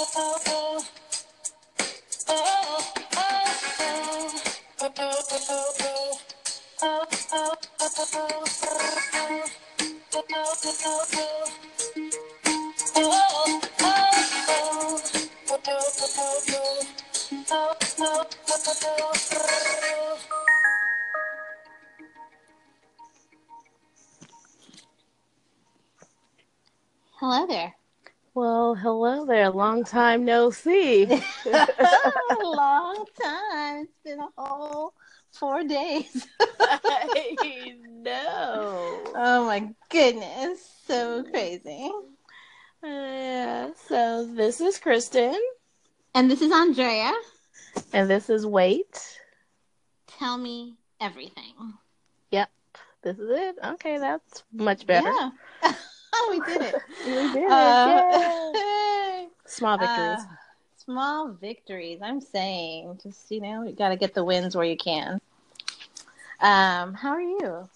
Hello Long time no see. Long time. It's been a whole four days. I know. Oh my goodness. So crazy. Yeah. So this is Kristen, And this is Andrea. and this is Wait. Tell me everything. Yep. This is it. Okay, that's much better. Yeah. we did it. We did it. Uh, Yay. Small victories. uh, small victories. I'm saying, just you know, you got to get the wins where you can. Um, how are you?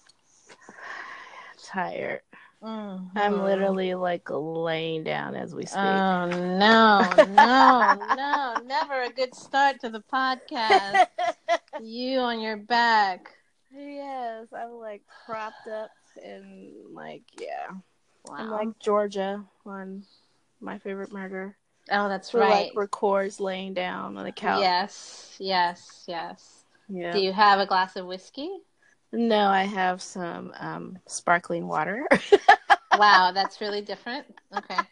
Tired. Mhm. I'm literally like laying down as we speak. Oh no, no, no! Never a good start to the podcast. you on your back. yes, I'm like propped up and like yeah. Wow. I'm like Georgia on my favorite murder. Oh, that's right. like records laying down on the couch. Yes, yes, yes. Yeah. Do you have a glass of whiskey? No, I have some um, sparkling water. Wow, that's really different. Okay.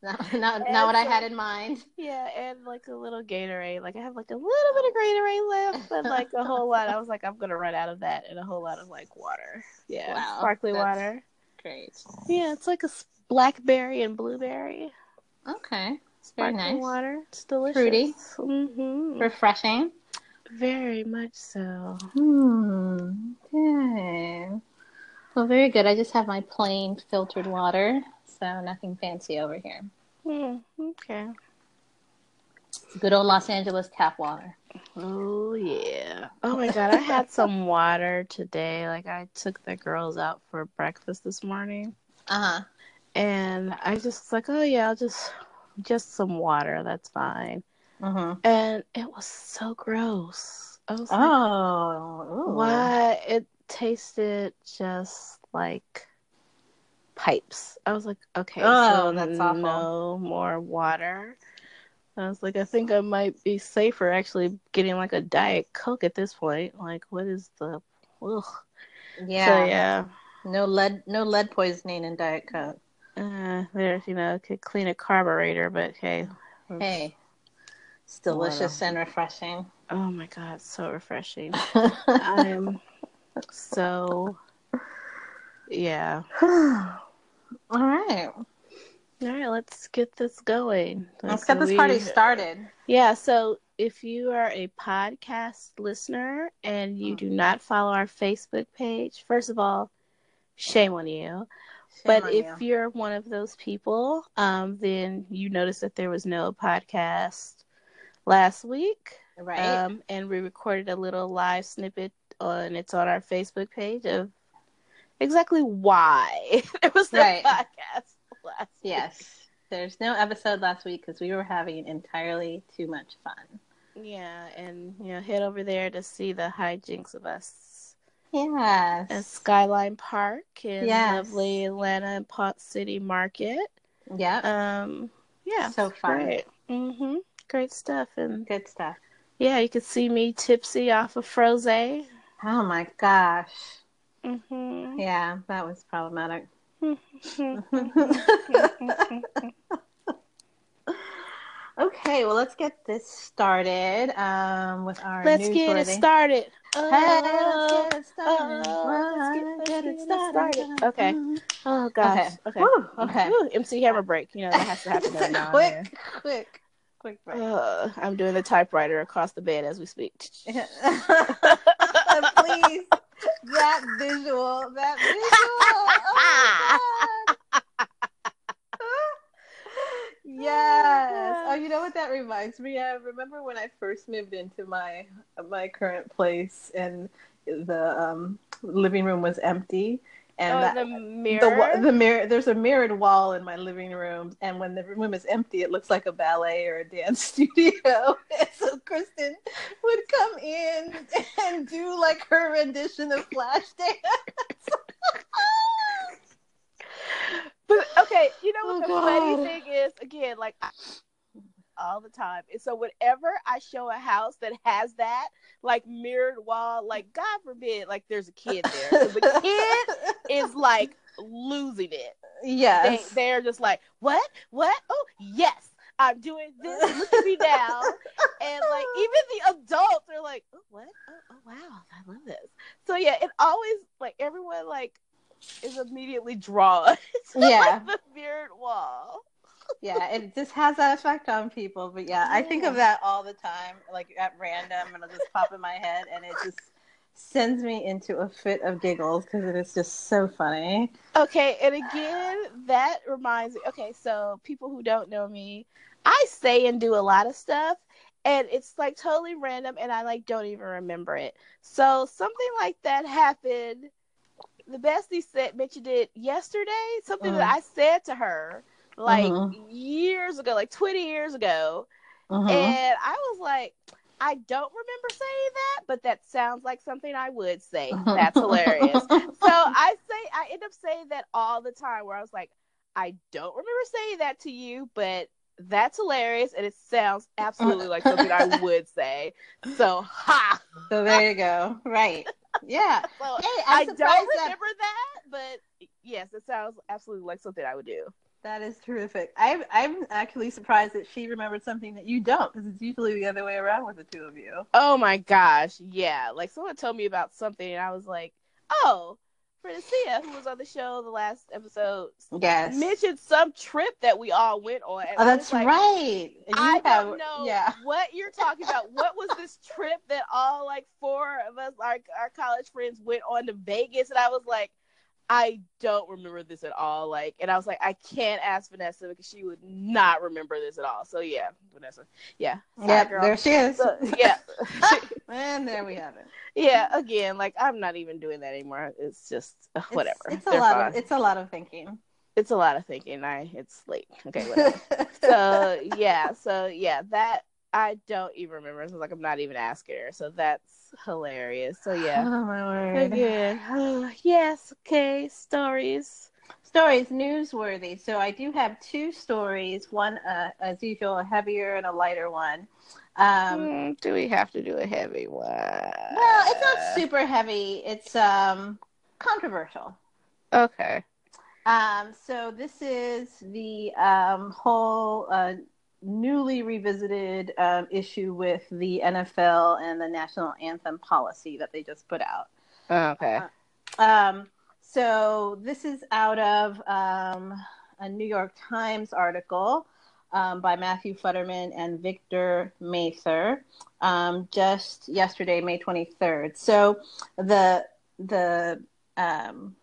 Not, not, not what I had in mind. yeah, and like a little Gatorade. Like I have like a little bit of Gatorade left, but like a whole lot. I was like, I'm gonna run out of that, and a whole lot of like water. Yeah, Wow, sparkling water. Great. Yeah, it's like a blackberry and blueberry Okay. It's very sparkling nice. water. It's delicious. Fruity. hmm Refreshing. Very much so. Hmm. Okay. Well, very good. I just have my plain filtered water, so nothing fancy over here. Hmm, okay. Good old Los Angeles tap water. Oh yeah. Oh my god, I had some water today. Like I took the girls out for breakfast this morning Uh huh. And I just was like, "Oh yeah, I'll just just some water. That's fine." Mm-hmm. And it was so gross. I was Oh. ooh. "What?" It tasted just like pipes. I was like, "Okay, Oh, so that's awful. no more water." I was like, I think I might be safer actually getting like a diet coke at this point. Like, what is the? Ugh. Yeah. So yeah, No lead. No lead poisoning in Diet Coke. Uh, there's you know could clean a carburetor, but hey, Hey. It's delicious and refreshing. oh my god, so refreshing. I am so yeah. All right. All right, let's get this going. Let's So get this we- party started. Yeah, so if you are a podcast listener and you do not follow our Facebook page, first of all, shame on you. Shame but if you. you. are one of those people, um, then you notice that there was no podcast last week. right. Um, and we recorded a little live snippet on it's on our Facebook page of exactly why there was no Right. podcast last week. yes. There's no episode last week because we were having entirely too much fun. Yeah, and you know, head over there to see the hijinks of us Yes. at Skyline Park in Yes. lovely Atlanta and Ponce City Market. Yeah. Um, yeah, So fun. Great. hmm Great stuff, and Good stuff. yeah, you could see me tipsy off of Frosé. Oh my gosh. Mm-hmm. Yeah, that was problematic. okay, well, let's get this started um, with our Let's get it started. Hey, Oh, let's get it started. oh, let's get- Let's get it started. Okay. oh gosh. Okay. Whew, okay. Whew, MC Hammer break. You know that has to happen every now and quick, quick, quick break. Uh, I'm doing the typewriter across the bed as we speak. Please, that visual, that visual. Oh my God. Yes. Oh, you know what that reminds me of? Remember when I first moved into my my current place and the um, living room was empty, and oh, that, the mirror. The, the mirror. There's a mirrored wall in my living room, and when the room is empty, it looks like a ballet or a dance studio. And so Kristen would come in and do like her rendition of Flashdance. but okay, you know what oh, the funny thing is? Again, like all the time. And so whenever I show a house that has that, like mirrored wall, like God forbid, like there's a kid there. So the kid is like losing it. Yes. They, they're just like, what? What? Oh, yes. I'm doing this. Look at me now. and like even the adults are like, oh, what? Oh, oh wow, I love this. So yeah, it always like everyone like is immediately drawn yeah. Like, the beard wall yeah, it just has that effect on people. But yeah, yeah, I think of that all the time, like at random, and it'll just pop in my head, and it just sends me into a fit of giggles because it is just so funny. Okay, and again, that reminds me. Okay, so people who don't know me, I say and do a lot of stuff, and it's like totally random, and I like don't even remember it. So something like that happened. The bestie said mentioned it yesterday. Something that mm-hmm. I said to her like uh-huh. years ago, like 20 years ago. Uh-huh. And I was like, I don't remember saying that, but that sounds like something I would say. That's hilarious. so I say, I end up saying that all the time where I was like, I don't remember saying that to you, but that's hilarious and it sounds absolutely like something I would say. So, ha! So there you go. Right. Yeah. so, hey, I don't remember that... that, but yes, it sounds absolutely like something I would do. That is terrific. I'm I'm actually surprised that she remembered something that you don't, because it's usually the other way around with the two of you. Oh my gosh, yeah. Like someone told me about something, and I was like, oh. Francia, who was on the show the last episode, yes, mentioned some trip that we all went on. oh, that's like, right. You I have, don't know yeah. what you're talking about. what was this trip that all like four of us, like our college friends, went on to Vegas? And I was like, I don't remember this at all. Like, and I was like, I can't ask Vanessa because she would not remember this at all. So yeah, Vanessa. Yeah. Yeah, there she is. So, yeah. and there we have it. Yeah. Again, like I'm not even doing that anymore. It's just uh, whatever. It's, it's a lot fine. of it's a lot of thinking. It's a lot of thinking. I it's late. Okay, whatever. so yeah, so yeah, that I don't even remember. So like I'm not even asking her. So that's hilarious. So yeah. Oh my word. Again. Oh, yes. Okay. Stories. Stories newsworthy. So I do have two stories. One, uh, as usual, a heavier and a lighter one. Um, mm, do we have to do a heavy one? Well, it's not super heavy. It's um controversial. Okay. Um, so this is the um, whole uh, newly revisited um, issue with the NFL and the national anthem policy that they just put out. Oh, okay. Uh, um, so this is out of um, a New York Times article um, by Matthew Futterman and Victor Mather um, just yesterday, May 23rd. So the the um,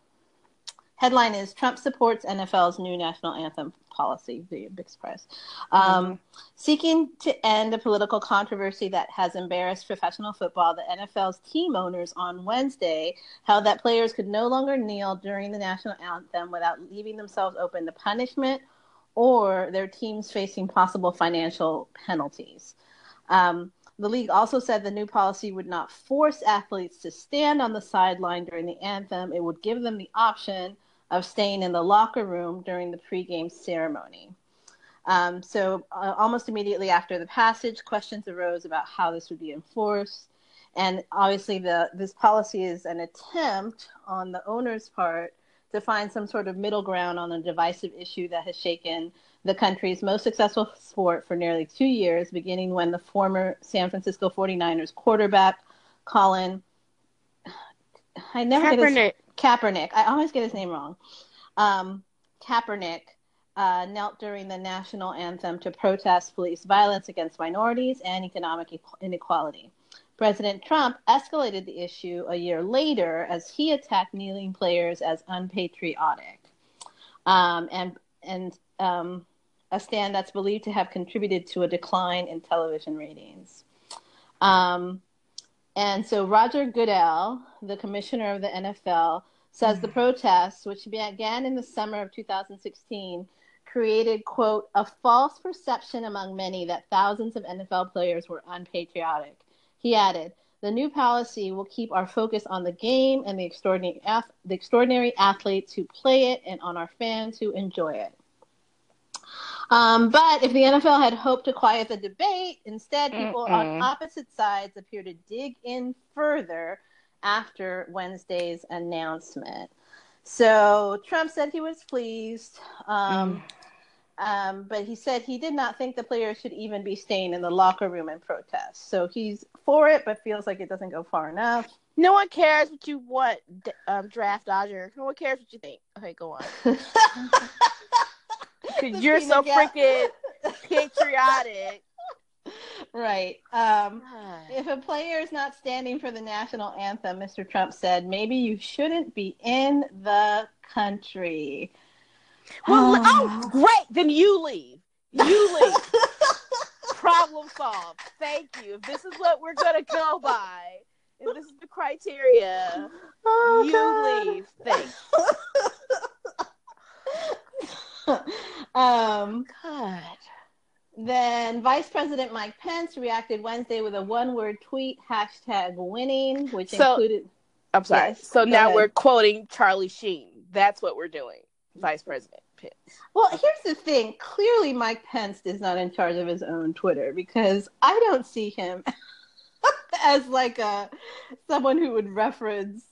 headline is Trump supports NFL's new national anthem policy, the big surprise. Um, mm-hmm. Seeking to end a political controversy that has embarrassed professional football, the NFL's team owners on Wednesday held that players could no longer kneel during the national anthem without leaving themselves open to punishment or their teams facing possible financial penalties. Um, the league also said the new policy would not force athletes to stand on the sideline during the anthem. It would give them the option of staying in the locker room during the pregame ceremony. Um, so, uh, almost immediately after the passage, questions arose about how this would be enforced. And obviously, the, this policy is an attempt on the owner's part to find some sort of middle ground on a divisive issue that has shaken the country's most successful sport for nearly two years, beginning when the former San Francisco 49ers quarterback, Colin, I never Kaepernick. Kaepernick. I always get his name wrong. Um, Kaepernick uh, knelt during the national anthem to protest police violence against minorities and economic inequality. President Trump escalated the issue a year later as he attacked kneeling players as unpatriotic, um, and and um, a stand that's believed to have contributed to a decline in television ratings. Um, and so Roger Goodell, the commissioner of the NFL, says the mm-hmm. protests, which began in the summer of 2016, created, quote, a false perception among many that thousands of NFL players were unpatriotic. He added, the new policy will keep our focus on the game and the extraordinary, the extraordinary athletes who play it and on our fans who enjoy it. Um, but if the NFL had hoped to quiet the debate, instead, people Mm-mm. on opposite sides appear to dig in further after Wednesday's announcement. So Trump said he was pleased, um, mm. um, but he said he did not think the players should even be staying in the locker room and protest. So he's for it, but feels like it doesn't go far enough. No one cares what you want, um, draft dodger. No one cares what you think. Okay, go on. you're so freaking patriotic. Right. Um, if a player is not standing for the national anthem, Mr. Trump said, maybe you shouldn't be in the country. Well, oh, great. Then you leave. You leave. Problem solved. Thank you. If this is what we're going to go by, if this is the criteria, oh, you God. leave. Thanks. um, God. Then Vice President Mike Pence reacted Wednesday with a one-word tweet, hashtag winning, which so, included. I'm sorry. Yes, so now ahead. we're quoting Charlie Sheen. That's what we're doing, Vice President Pence. Well, here's the thing. Clearly, Mike Pence is not in charge of his own Twitter because I don't see him as like a someone who would reference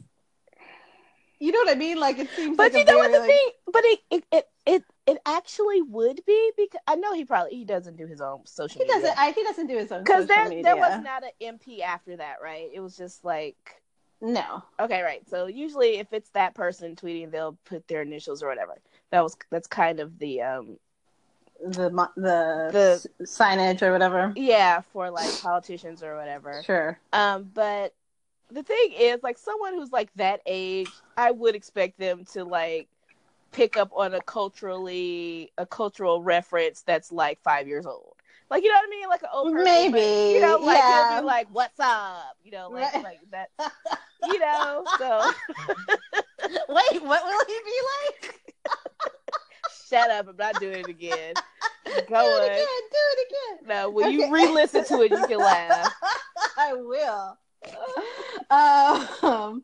you know what I mean? Like it seems. But like you know what the like... thing? But it, it it it it actually would be because I know he probably he doesn't do his own social. He media. doesn't. I, he doesn't do his own. Because there media. there was not an MP after that, right? It was just like. No. Okay, right. So usually, if it's that person tweeting, they'll put their initials or whatever. That was that's kind of the um the the the signage or whatever. Yeah, for like politicians or whatever. Sure. Um, but the thing is, like someone who's like that age, I would expect them to like pick up on a culturally a cultural reference that's like five years old. Like you know what I mean? Like an old person, maybe you know, like yeah. he'll be like, "What's up?" You know, like right. like that. You know, so wait, what will he be like? Shut up! I'm not doing it again. Go do it again. Do it again. No, when okay. you re-listen to it, you can laugh. I will. um,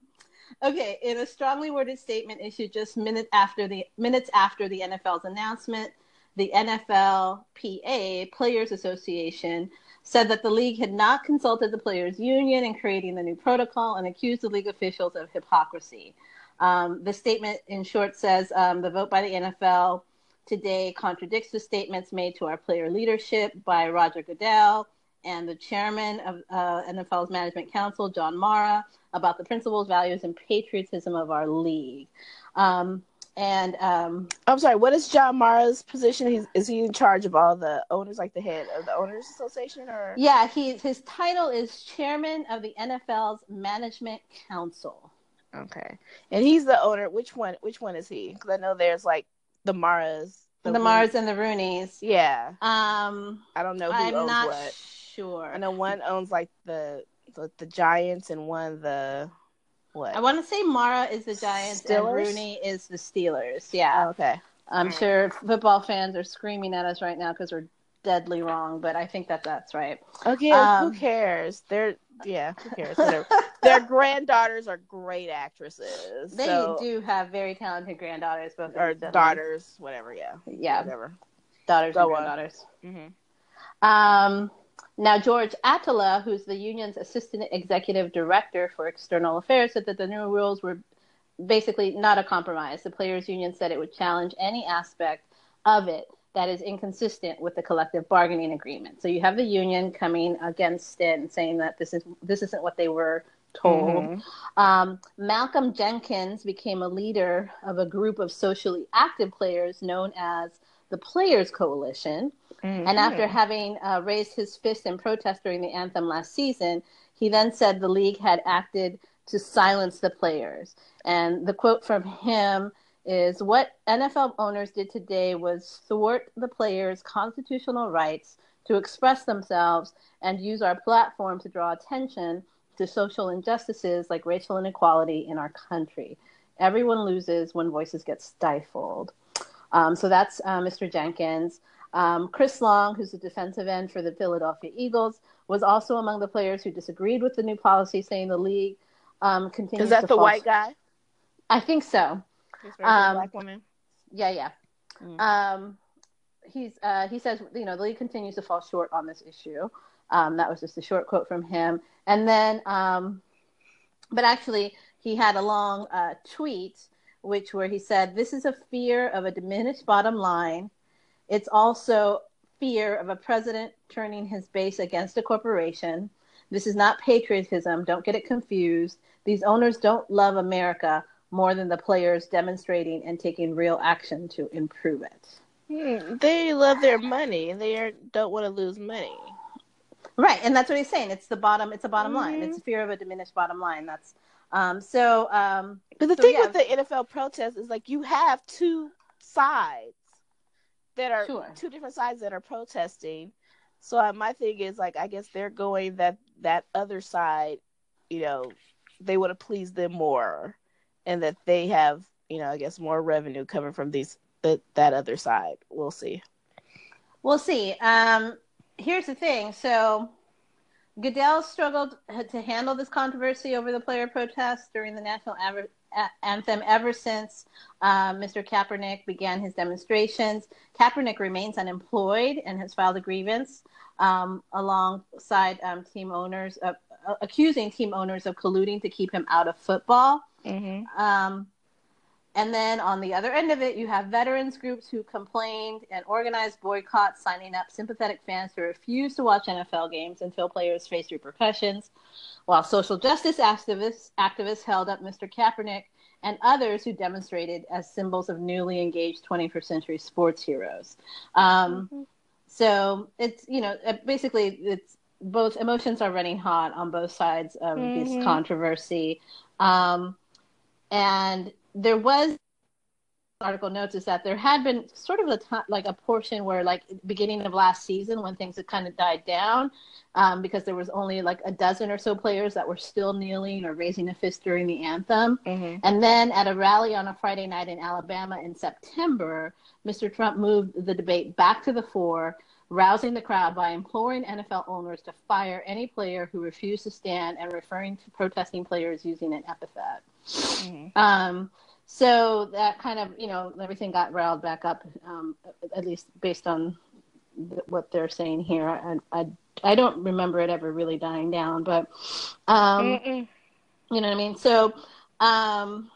okay, in a strongly worded statement issued just minutes after the minutes after the NFL's announcement, the NFLPA Players Association said that the league had not consulted the players' union in creating the new protocol and accused the league officials of hypocrisy. Um, the statement, in short, says um, the vote by the NFL today contradicts the statements made to our player leadership by Roger Goodell and the chairman of uh, NFL's Management Council, John Mara, about the principles, values, and patriotism of our league. Um, and um, I'm sorry, what is John Mara's position? He's, is he in charge of all the owners, like the head of the owners association, or? Yeah, he his title is chairman of the NFL's Management Council. Okay, and he's the owner. Which one? Which one is he? Because I know there's like the Maras, the, the Maras and the Rooneys. Yeah. Um, I don't know who I'm not what sure. I know one owns like the the, the Giants and one the what? I want to say Mara is the Giants Steelers? and Rooney is the Steelers. Yeah. Oh, okay. I'm sure football fans are screaming at us right now because we're deadly wrong, but I think that that's right. Okay, um, who cares? They're yeah, who cares? their granddaughters are great actresses. They so, do have very talented granddaughters, both or daughters, whatever. Yeah, yeah, whatever. Daughters Go and granddaughters. Mm-hmm. Um, now, George Atallah, who's the union's assistant executive director for external affairs, said that the new rules were basically not a compromise. The players' union said it would challenge any aspect of it that is inconsistent with the collective bargaining agreement. So you have the union coming against it and saying that this is this isn't what they were told. Mm-hmm. Um, Malcolm Jenkins became a leader of a group of socially active players known as the Players Coalition. Mm-hmm. And after having uh, raised his fist in protest during the anthem last season, he then said the league had acted to silence the players. And the quote from him is What NFL owners did today was thwart the players' constitutional rights to express themselves and use our platform to draw attention to social injustices like racial inequality in our country. Everyone loses when voices get stifled. Um, so that's uh, Mr. Jenkins. Um, Chris Long, who's the defensive end for the Philadelphia Eagles, was also among the players who disagreed with the new policy, saying the league um, continues. Is that the white guy? I think so. Um, black woman. Yeah, yeah. Mm. Um, he's uh, he says you know the league continues to fall short on this issue. Um, that was just a short quote from him, and then um, but actually he had a long uh, tweet which where he said this is a fear of a diminished bottom line. It's also fear of a president turning his base against a corporation. This is not patriotism. Don't get it confused. These owners don't love America more than the players demonstrating and taking real action to improve it. Hmm, they love their money. They are, don't want to lose money. Right, and that's what he's saying. It's the bottom. It's a bottom mm-hmm. line. It's fear of a diminished bottom line. That's um, so. Um, but the so, thing yeah. with the NFL protest is like you have two sides that are sure. two different sides that are protesting. So uh, my thing is like I guess they're going that that other side, you know, they would have pleased them more, and that they have you know I guess more revenue coming from these that that other side. We'll see. We'll see. Um, here's the thing. So Goodell struggled to handle this controversy over the player protests during the national aver- anthem ever since uh, Mr. Kaepernick began his demonstrations. Kaepernick remains unemployed and has filed a grievance um, alongside um, team owners, of, uh, accusing team owners of colluding to keep him out of football. Mm-hmm. Um, and then on the other end of it, you have veterans groups who complained and organized boycotts, signing up sympathetic fans to refuse to watch NFL games until players face repercussions, while social justice activists, activists held up Mr. Kaepernick and others who demonstrated as symbols of newly engaged 21st century sports heroes. Um, mm-hmm. So it's, you know, basically it's both emotions are running hot on both sides of mm-hmm. this controversy. Um, and there was article notes is that there had been sort of a t- like a portion where like beginning of last season when things had kind of died down um, because there was only like a dozen or so players that were still kneeling or raising a fist during the anthem mm-hmm. and then at a rally on a friday night in alabama in september mr trump moved the debate back to the fore rousing the crowd by imploring nfl owners to fire any player who refused to stand and referring to protesting players using an epithet mm-hmm. um, so that kind of you know everything got riled back up um, at least based on th- what they're saying here. I, I i don't remember it ever really dying down but um you know what i mean? So um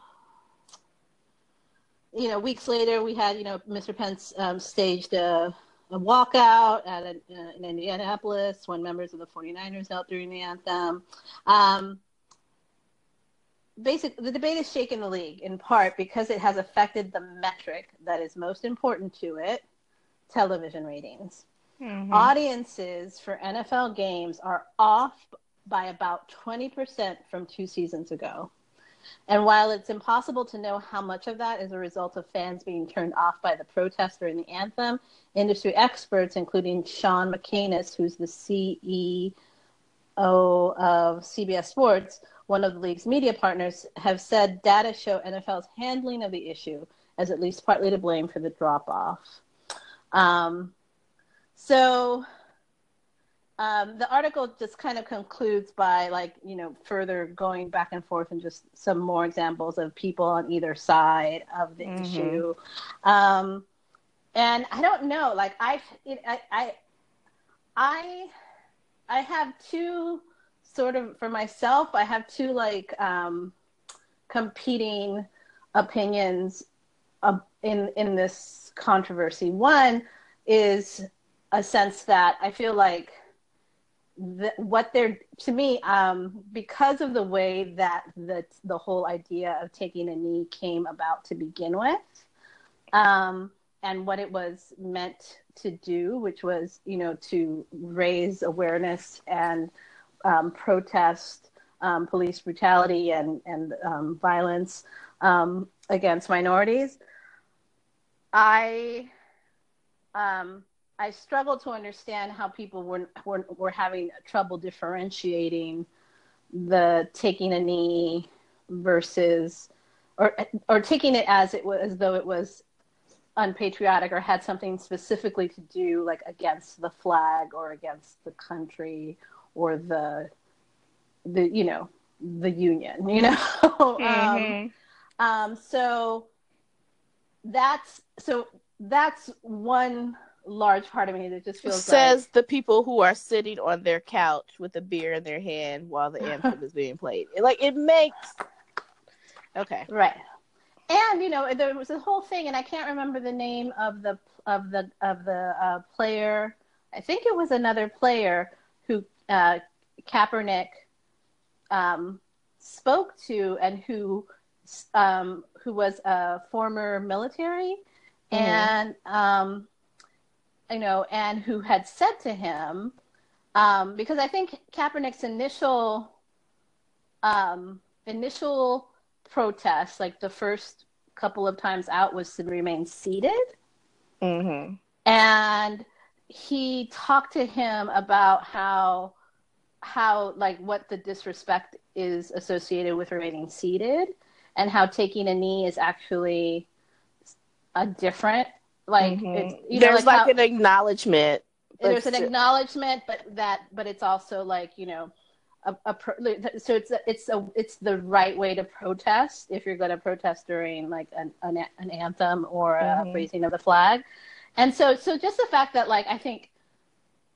you know weeks later we had you know mr pence um, staged a, a walkout at a, uh, in indianapolis when members of the 49ers held during the anthem basic the debate is shaken the league in part because it has affected the metric that is most important to it television ratings mm-hmm. audiences for nfl games are off by about 20% from two seasons ago and while it's impossible to know how much of that is a result of fans being turned off by the protest during the anthem industry experts including sean mcmanus who's the ceo of cbs sports one of the league's media partners, have said data show NFL's handling of the issue as at least partly to blame for the drop off. Um, so um, the article just kind of concludes by like you know further going back and forth and just some more examples of people on either side of the mm-hmm. issue um, and i don't know like i I, I i i have two sort of for myself, I have two like um, competing opinions uh, in in this controversy. One is a sense that I feel like the, what they're to me um, because of the way that the the whole idea of taking a knee came about to begin with, um, and what it was meant to do, which was you know to raise awareness and um, protest um, police brutality and and um, violence um, against minorities. I um, I struggle to understand how people were, were were having trouble differentiating the taking a knee versus or or taking it as it was as though it was unpatriotic or had something specifically to do like against the flag or against the country or the the you know the union you know? Mm-hmm. um, um, so that's so that's one large part of me that just feels says like, the people who are sitting on their couch with a beer in their hand while the anthem is being played. Like it makes okay. Right. And you know there was a whole thing and i can't remember the name of the of the of the uh, player. I think it was another player who uh, kaepernick um, spoke to and who um, who was a former military mm-hmm. and um, you know and who had said to him um, because i think kaepernick's initial um, initial protest, like the first couple of times out, was to remain seated. Mm-hmm. And he talked to him about how how like what the disrespect is associated with remaining seated and how taking a knee is actually a different like mm-hmm. it's, you know, there's like, like how, an acknowledgement there's an acknowledgement but that but it's also like you know a, a so it's a, it's a it's the right way to protest if you're going to protest during like an an, an anthem or mm-hmm. a raising of the flag, and so so just the fact that like I think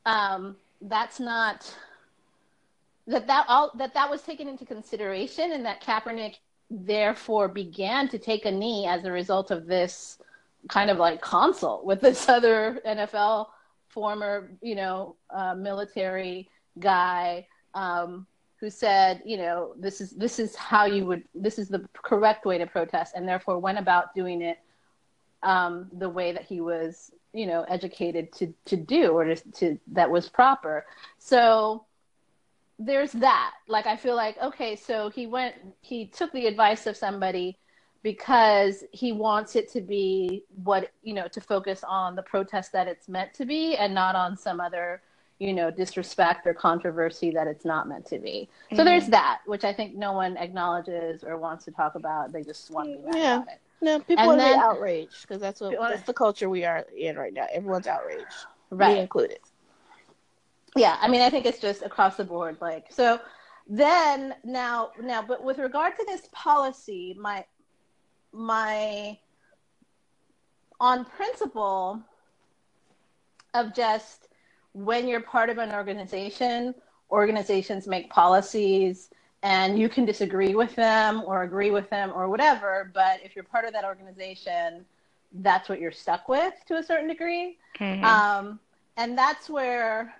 um, that's not that that all that that was taken into consideration and that Kaepernick therefore began to take a knee as a result of this kind of like consult with this other NFL former you know uh, military guy um, who said, you know, this is this is how you would this is the correct way to protest, and therefore went about doing it um, the way that he was, you know, educated to to do or to, to that was proper. So there's that. Like I feel like okay, so he went he took the advice of somebody because he wants it to be what you know to focus on the protest that it's meant to be and not on some other you know, disrespect or controversy that it's not meant to be. So mm-hmm. there's that, which I think no one acknowledges or wants to talk about. They just want to be mad yeah. about it. No, people to be outraged because that's what that's the culture we are in right now. Everyone's outraged, right, me included. Yeah, I mean, I think it's just across the board. Like, so then now, now, but with regard to this policy, my my on principle of just when you're part of an organization, organizations make policies and you can disagree with them or agree with them or whatever. But if you're part of that organization, that's what you're stuck with to a certain degree. Mm-hmm. Um, and that's where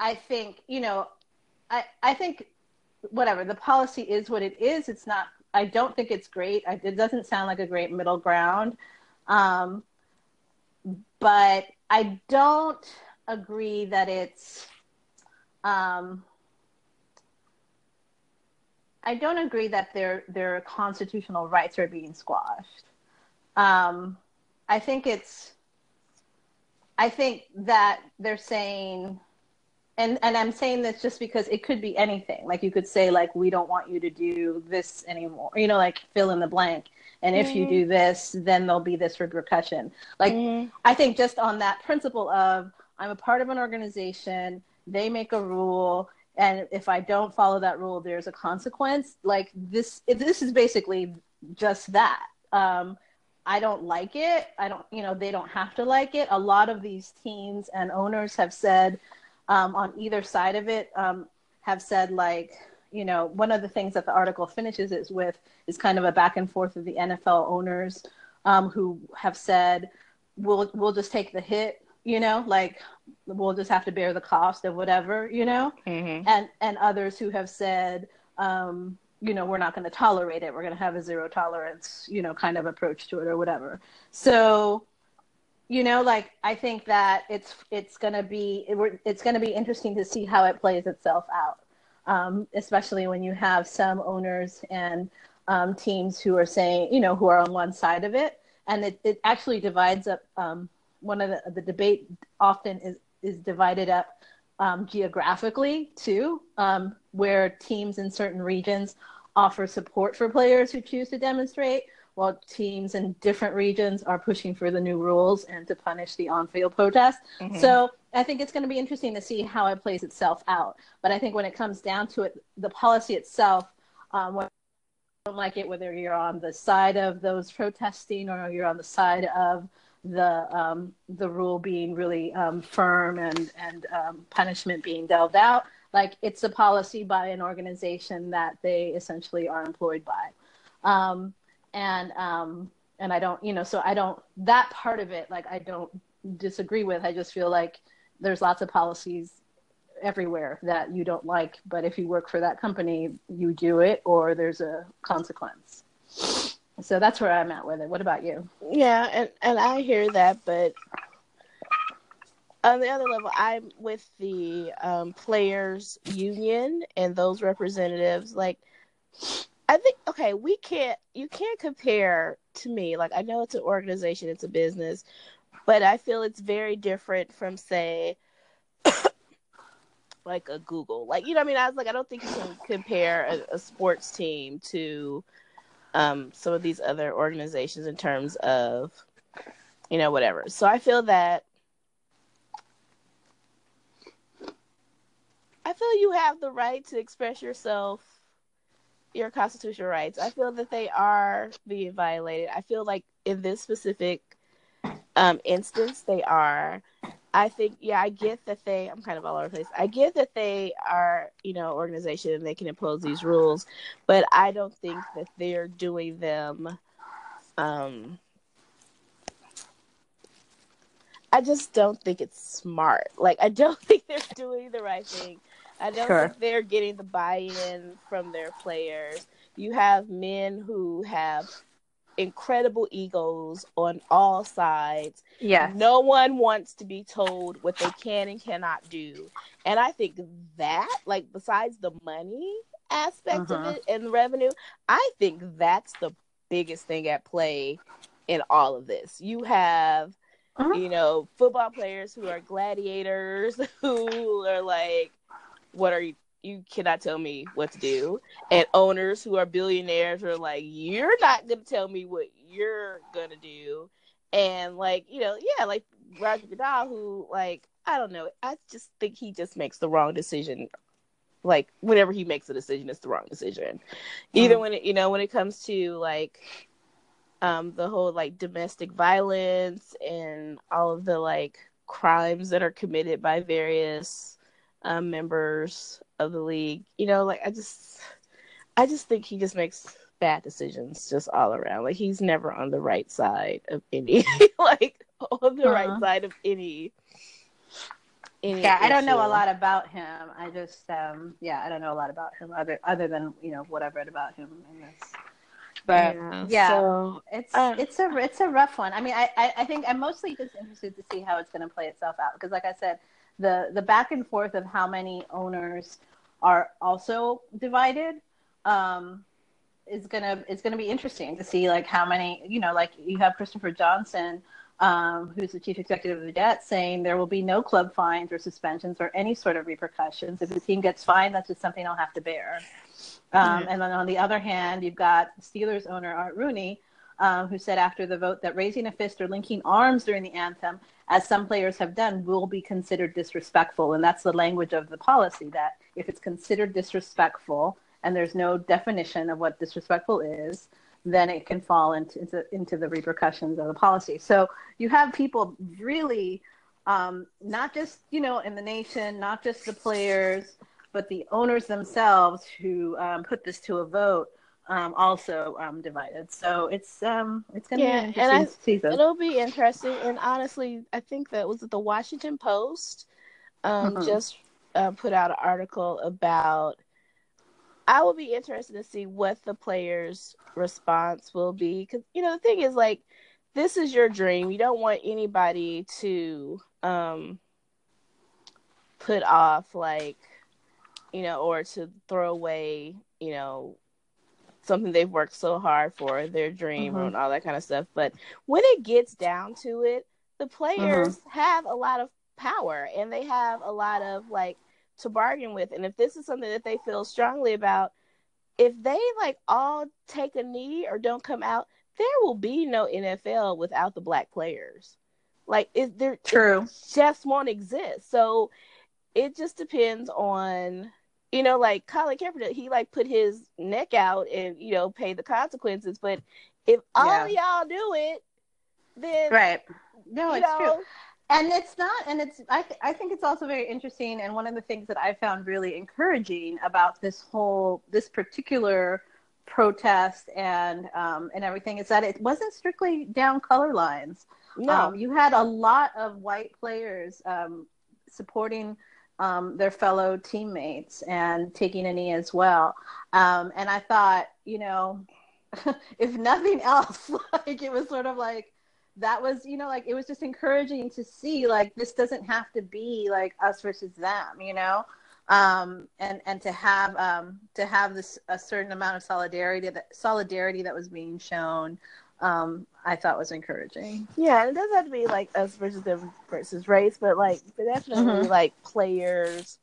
I think, you know, I, I think whatever the policy is what it is. It's not, I don't think it's great. I, it doesn't sound like a great middle ground. Um, but I don't agree that it's um, I don't agree that their their constitutional rights are being squashed. Um, I think it's I think that they're saying and and I'm saying this just because it could be anything. Like you could say like we don't want you to do this anymore. You know, like fill in the blank. And if mm-hmm. you do this, then there'll be this repercussion. Like mm-hmm. I think just on that principle of I'm a part of an organization. They make a rule, and if I don't follow that rule, there's a consequence. Like this, this is basically just that. Um, I don't like it. I don't, you know, they don't have to like it. A lot of these teams and owners have said um, on either side of it, um, have said like, you know, one of the things that the article finishes is with is kind of a back and forth of the NFL owners um, who have said, we'll we'll just take the hit you know like we'll just have to bear the cost of whatever you know? Mm-hmm. and and others who have said um, you know we're not going to tolerate it we're going to have a zero tolerance you know kind of approach to it or whatever. So you know like i think that it's it's going to be it, it's going to be interesting to see how it plays itself out. Um, especially when you have some owners and um, teams who are saying you know who are on one side of it. And it, it actually divides up um, one of the, the debate often is is divided up um, geographically too, um, where teams in certain regions offer support for players who choose to demonstrate, while teams in different regions are pushing for the new rules and to punish the on-field protest. Mm-hmm. So I think it's going to be interesting to see how it plays itself out. But I think when it comes down to it, the policy itself, um, when don't like it, whether you're on the side of those protesting or you're on the side of the um, the rule being really um, firm and and um, punishment being delved out. Like it's a policy by an organization that they essentially are employed by, um, and um, and I don't, you know, so I don't that part of it. Like I don't disagree with. I just feel like there's lots of policies everywhere that you don't like, but if you work for that company, you do it, or there's a consequence so that's where I'm at with it. What about you? Yeah, and and I hear that, but on the other level, I'm with the um, players union and those representatives. Like, I think okay, we can't. You can't compare to me. Like, I know it's an organization, it's a business, but I feel it's very different from say. like a Google, like you know, I mean, I was like, I don't think you can compare a, a sports team to um, some of these other organizations in terms of, you know, whatever. So I feel that I feel you have the right to express yourself, your constitutional rights. I feel that they are being violated. I feel like in this specific um, instance, they are. I think, yeah, I get that they, I'm kind of all over the place. I get that they are, you know, organization and they can impose these rules, but I don't think that they're doing them. Um, I just don't think it's smart. Like, I don't think they're doing the right thing. I don't sure. think they're getting the buy in from their players. You have men who have incredible egos on all sides. Yeah. No one wants to be told what they can and cannot do. And I think that, like, besides the money aspect uh-huh. of it and the revenue, I think that's the biggest thing at play in all of this. You have, uh-huh. you know, football players who are gladiators who are like, what are you you cannot tell me what to do. And owners who are billionaires are like, you're not gonna tell me what you're gonna do. And like, you know, yeah, like Roger Goodell, who like, I don't know, I just think he just makes the wrong decision. Like whenever he makes a decision, it's the wrong decision. Mm-hmm. Either when it, you know, when it comes to like um the whole like domestic violence and all of the like crimes that are committed by various um, members of the league. You know, like I just, I just think he just makes bad decisions just all around. Like he's never on the right side of any, like on the uh-huh. right side of any. any yeah, issue. I don't know a lot about him. I just, um, yeah, I don't know a lot about him other other than you know what I've read about him in this. But yeah, yeah so, it's uh, it's a it's a rough one. I mean, I, I I think I'm mostly just interested to see how it's going to play itself out because, like I said, the the back and forth of how many owners are also divided um, is gonna it's gonna be interesting to see like how many you know like you have Christopher Johnson um, who's the chief executive of the Jets saying there will be no club fines or suspensions or any sort of repercussions if the team gets fined that's just something I'll have to bear um, mm-hmm. and then on the other hand you've got Steelers owner Art Rooney um, who said after the vote that raising a fist or linking arms during the anthem, as some players have done, will be considered disrespectful. And that's the language of the policy that if it's considered disrespectful and there's no definition of what disrespectful is, then it can fall into, into, into the repercussions of the policy. So you have people really, um, not just, you know, in the nation, not just the players, but the owners themselves who um, put this to a vote um, also um, divided. So it's um, it's gonna yeah, be an and I, season. It'll be interesting. And honestly, I think that was it the Washington Post um, mm-hmm. just uh, put out an article about. I will be interested to see what the players' response will be because you know the thing is like this is your dream. You don't want anybody to um, put off like you know or to throw away you know something they've worked so hard for, their dream mm-hmm. and all that kind of stuff. But when it gets down to it, the players mm-hmm. have a lot of power and they have a lot of like to bargain with. And if this is something that they feel strongly about, if they like all take a knee or don't come out, there will be no NFL without the black players. Like is there True. It just won't exist. So it just depends on you know, like Colin Kaepernick, he like put his neck out and you know pay the consequences. But if all Yeah. y'all do it, then Right. No, it's know, true. and it's not and it's I, th- I think it's also very interesting and one of the things that i found really encouraging about this whole this particular protest and um, and everything is that it wasn't strictly down color lines No, um, you had a lot of white players um, supporting um, their fellow teammates and taking a knee as well. Um, and i thought you know if nothing else like it was sort of like that was you know like it was just encouraging to see like this doesn't have to be like us versus them you know? Um and and to have um to have this a certain amount of solidarity that solidarity that was being shown um i thought was encouraging Yeah, and it doesn't have to be like us versus them versus race, but like but definitely Mhm. like players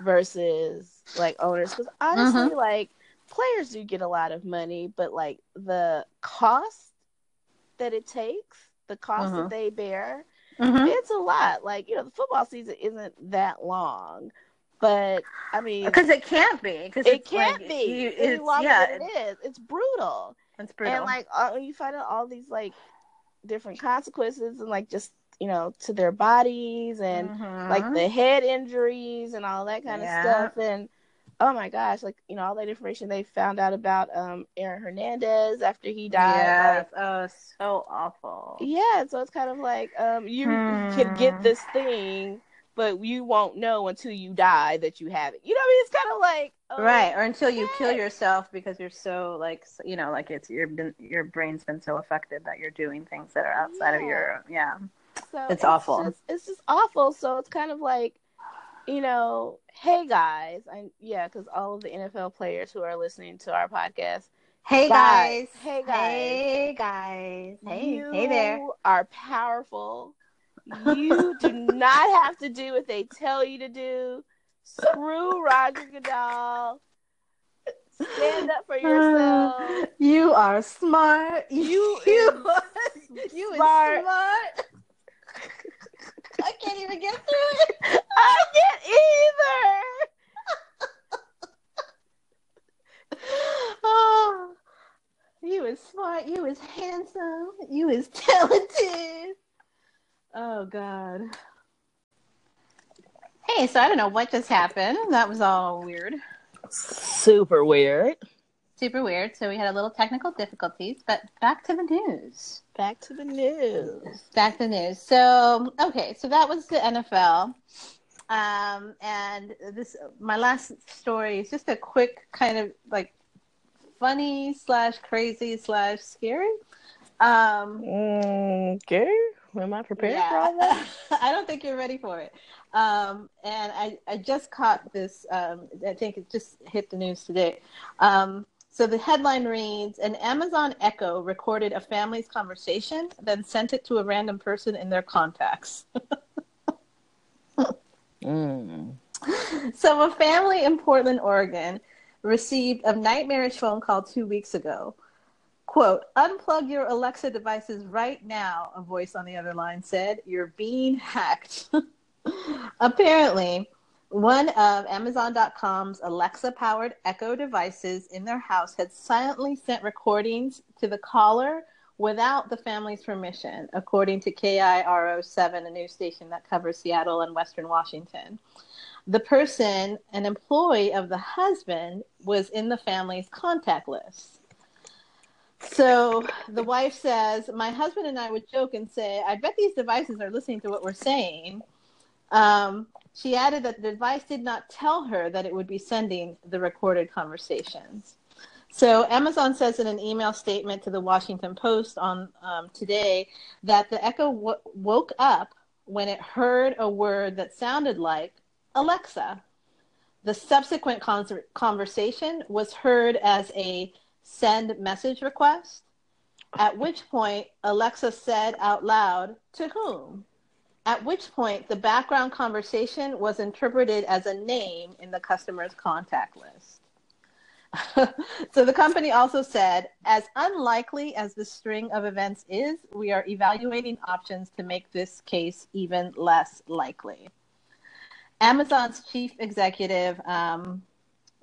versus like owners. Because honestly, Mm-hmm. like players do get a lot of money, but like the cost that it takes, the cost Mhm. that they bear, mm-hmm. it's a lot. Like you know, the football season isn't that long, but I mean, because it can't be because it can't be you, any it's, longer yeah than it is. It's brutal. It's brutal And like uh, you find out all these like different consequences and like just you know to their bodies and Mhm. like the head injuries and all that kind Yeah. of stuff and oh my gosh like you know all that information they found out about um Aaron Hernandez after he died yes. like, oh so awful yeah so it's kind of like um you can Hmm. get this thing but you won't know until you die that you have it you know what I mean it's kind of like oh, right or until you kill yourself because you're so like you know like it's your your brain's been so affected that you're doing things that are outside of your yeah So It's awful. Just, it's just awful. So it's kind of like, you know, hey guys, I yeah, because all of the NFL players who are listening to our podcast, hey Guys. guys Hey, guys. hey guys hey you hey there are powerful. You do not have to do what they tell you to do. Screw Roger Goodell. Stand up for yourself. you are smart You you, is you is smart. smart i can't even get through it I can't either. oh, you is smart. You is handsome. You is talented. Oh God. Hey, so I don't know what just happened. That was all weird. Super weird. Super weird. So we had a little technical difficulties, but back to the news. Back to the news. Back to the news. So okay, so that was the NFL. Um, and this my last story is just a quick kind of like funny slash crazy slash scary. Um, Okay. Am I prepared for all that? I don't think you're ready for it. Um, and I, I just caught this. Um, I think it just hit the news today. Um, so the headline reads: An Amazon Echo recorded a family's conversation, then sent it to a random person in their contacts. Mm. So, a family in Portland, Oregon, received a nightmarish phone call two weeks ago. Quote, unplug your Alexa devices right now, a voice on the other line said. You're being hacked. Apparently, one of Amazon.com's Alexa powered Echo devices in their house had silently sent recordings to the caller without the family's permission, according to KIRO 7, a news station that covers Seattle and Western Washington the person, an employee of the husband, was in the family's contact list. So the wife says, My husband and I would joke and say, I bet these devices are listening to what we're saying. Um, she added that the device did not tell her that it would be sending the recorded conversations. So Amazon says in an email statement to the Washington Post on um, today that the Echo w- woke up when it heard a word that sounded like Alexa. The subsequent con- conversation was heard as a send message request, at which point Alexa said out loud, To whom? At which point the background conversation was interpreted as a name in the customer's contact list. so the company also said, as unlikely as the string of events is, we are evaluating options to make this case even less likely. Amazon's chief executive, um,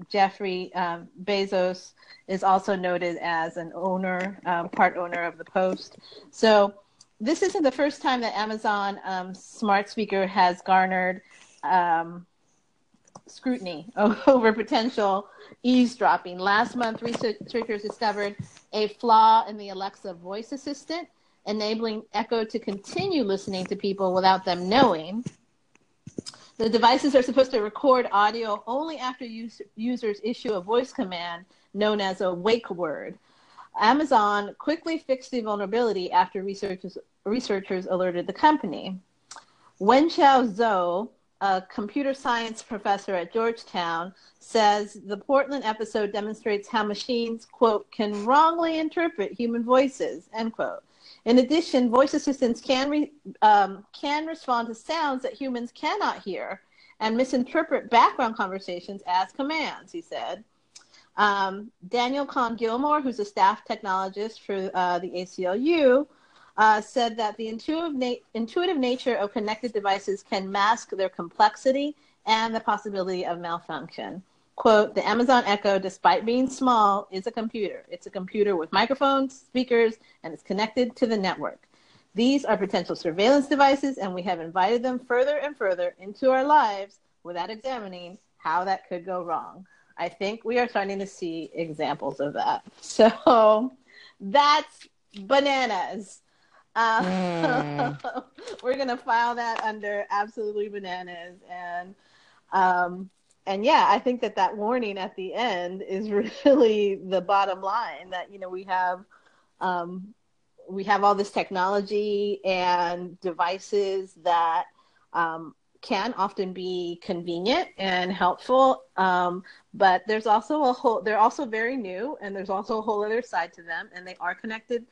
Jeffrey um, Bezos, is also noted as an owner, um, part owner of the Post. So this isn't the first time that Amazon um, smart speaker has garnered um, scrutiny over potential eavesdropping. Last month, researchers discovered a flaw in the Alexa voice assistant, enabling Echo to continue listening to people without them knowing. The devices are supposed to record audio only after use, users issue a voice command known as a wake word. Amazon quickly fixed the vulnerability after researchers, researchers alerted the company. Wenchao Zhou, a computer science professor at Georgetown, says the Portland episode demonstrates how machines, quote, can wrongly interpret human voices, end quote. In addition, voice assistants can, re, um, can respond to sounds that humans cannot hear and misinterpret background conversations as commands, he said. Um, Daniel Kahn Gillmor, who's a staff technologist for uh, the ACLU, uh, said that the intuitive, na- intuitive nature of connected devices can mask their complexity and the possibility of malfunction. Quote, the Amazon Echo, despite being small, is a computer. It's a computer with microphones, speakers, and it's connected to the network. These are potential surveillance devices, and we have invited them further and further into our lives without examining how that could go wrong. I think we are starting to see examples of that. So that's bananas. Uh, mm. we're gonna file that under absolutely bananas, and um, and yeah, I think that that warning at the end is really the bottom line. That you know we have um, we have all this technology and devices that um, can often be convenient and helpful, um, but there's also a whole. They're also very new, and there's also a whole other side to them, and they are connected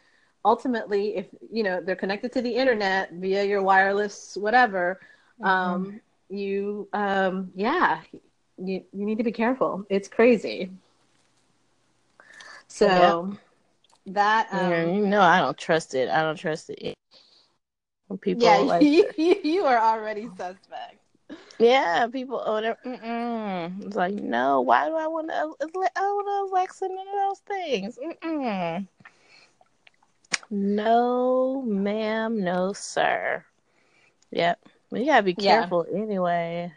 ultimately, if you know they're connected to the internet via your wireless whatever, mm-hmm. um, you um, yeah, you you need to be careful. It's crazy. So that um, yeah, you know I don't trust it. I don't trust it. When people yeah, like you, you are already suspect. Yeah, people order. Mm-mm. It's like, no, why do I want to? I want to Alexa none of those things. Mm-mm. No, ma'am, no, sir. Yep. You gotta be careful yeah. anyway.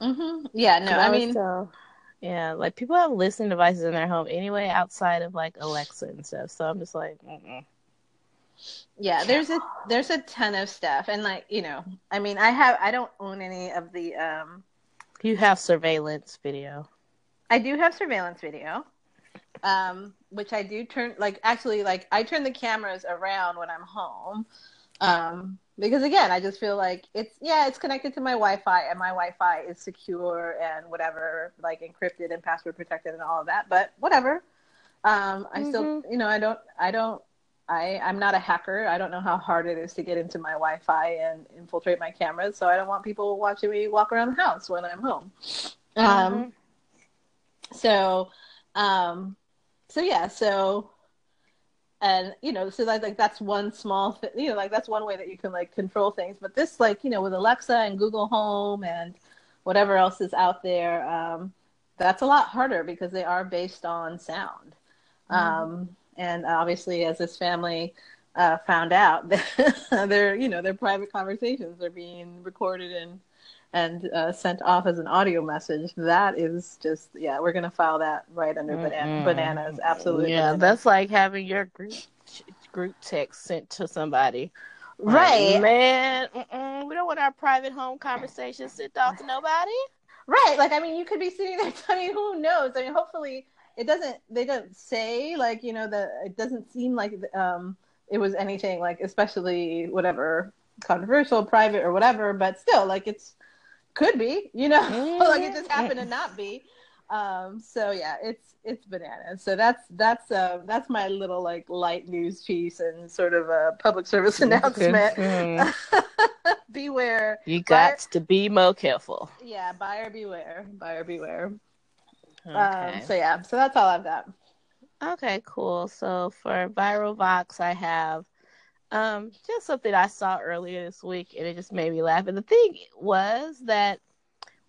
Mhm. Yeah. No. I, I mean. So, yeah, like people have listening devices in their home anyway, outside of like Alexa and stuff. So I'm just like, Mm-mm. yeah. There's a there's a ton of stuff, and like you know, I mean, I have I don't own any of the. um You have surveillance video. I do have surveillance video um, which I do turn like actually like I turn the cameras around when I'm home. Um, because again, I just feel like it's yeah, it's connected to my Wi-Fi and my Wi-Fi is secure and whatever, like encrypted and password protected and all of that. But whatever. Um, I mm-hmm. still, you know, I don't, I don't, I, I'm not a hacker. I don't know how hard it is to get into my Wi-Fi and infiltrate my cameras. So I don't want people watching me walk around the house when I'm home. Um, mm-hmm. Um, so, um, so yeah, so and you know, so like, like that's one small thing. You know, like that's one way that you can like control things. But this, like you know, with Alexa and Google Home and whatever else is out there, um, that's a lot harder because they are based on sound. Mm-hmm. Um, and obviously, as this family uh, found out, their you know their private conversations are being recorded and and uh, sent off as an audio message. That is just yeah, we're gonna file that right under mm-hmm. bananas. Absolutely. Yeah, bananas. that's like having your group group text sent to somebody. Right, like, man. we don't want our private home conversations sent off to nobody. Right. Like, I mean, you could be sitting there. I mean, who knows? I mean, hopefully, it doesn't. They don't say like you know that it doesn't seem like um it was anything like especially whatever controversial, private or whatever. But still, like it's could be, you know, mm-hmm. like it just happened to not be. Um, so yeah, it's it's bananas. So that's that's uh that's my little like light news piece and sort of a public service announcement. Mm-hmm. beware. You got buyer, to be more careful. Yeah, buyer beware. Buyer beware. Okay. Um, so yeah, so that's all I've got. Okay, cool. So for Viral Vox, I have um, just something I saw earlier this week, and it just made me laugh. And the thing was that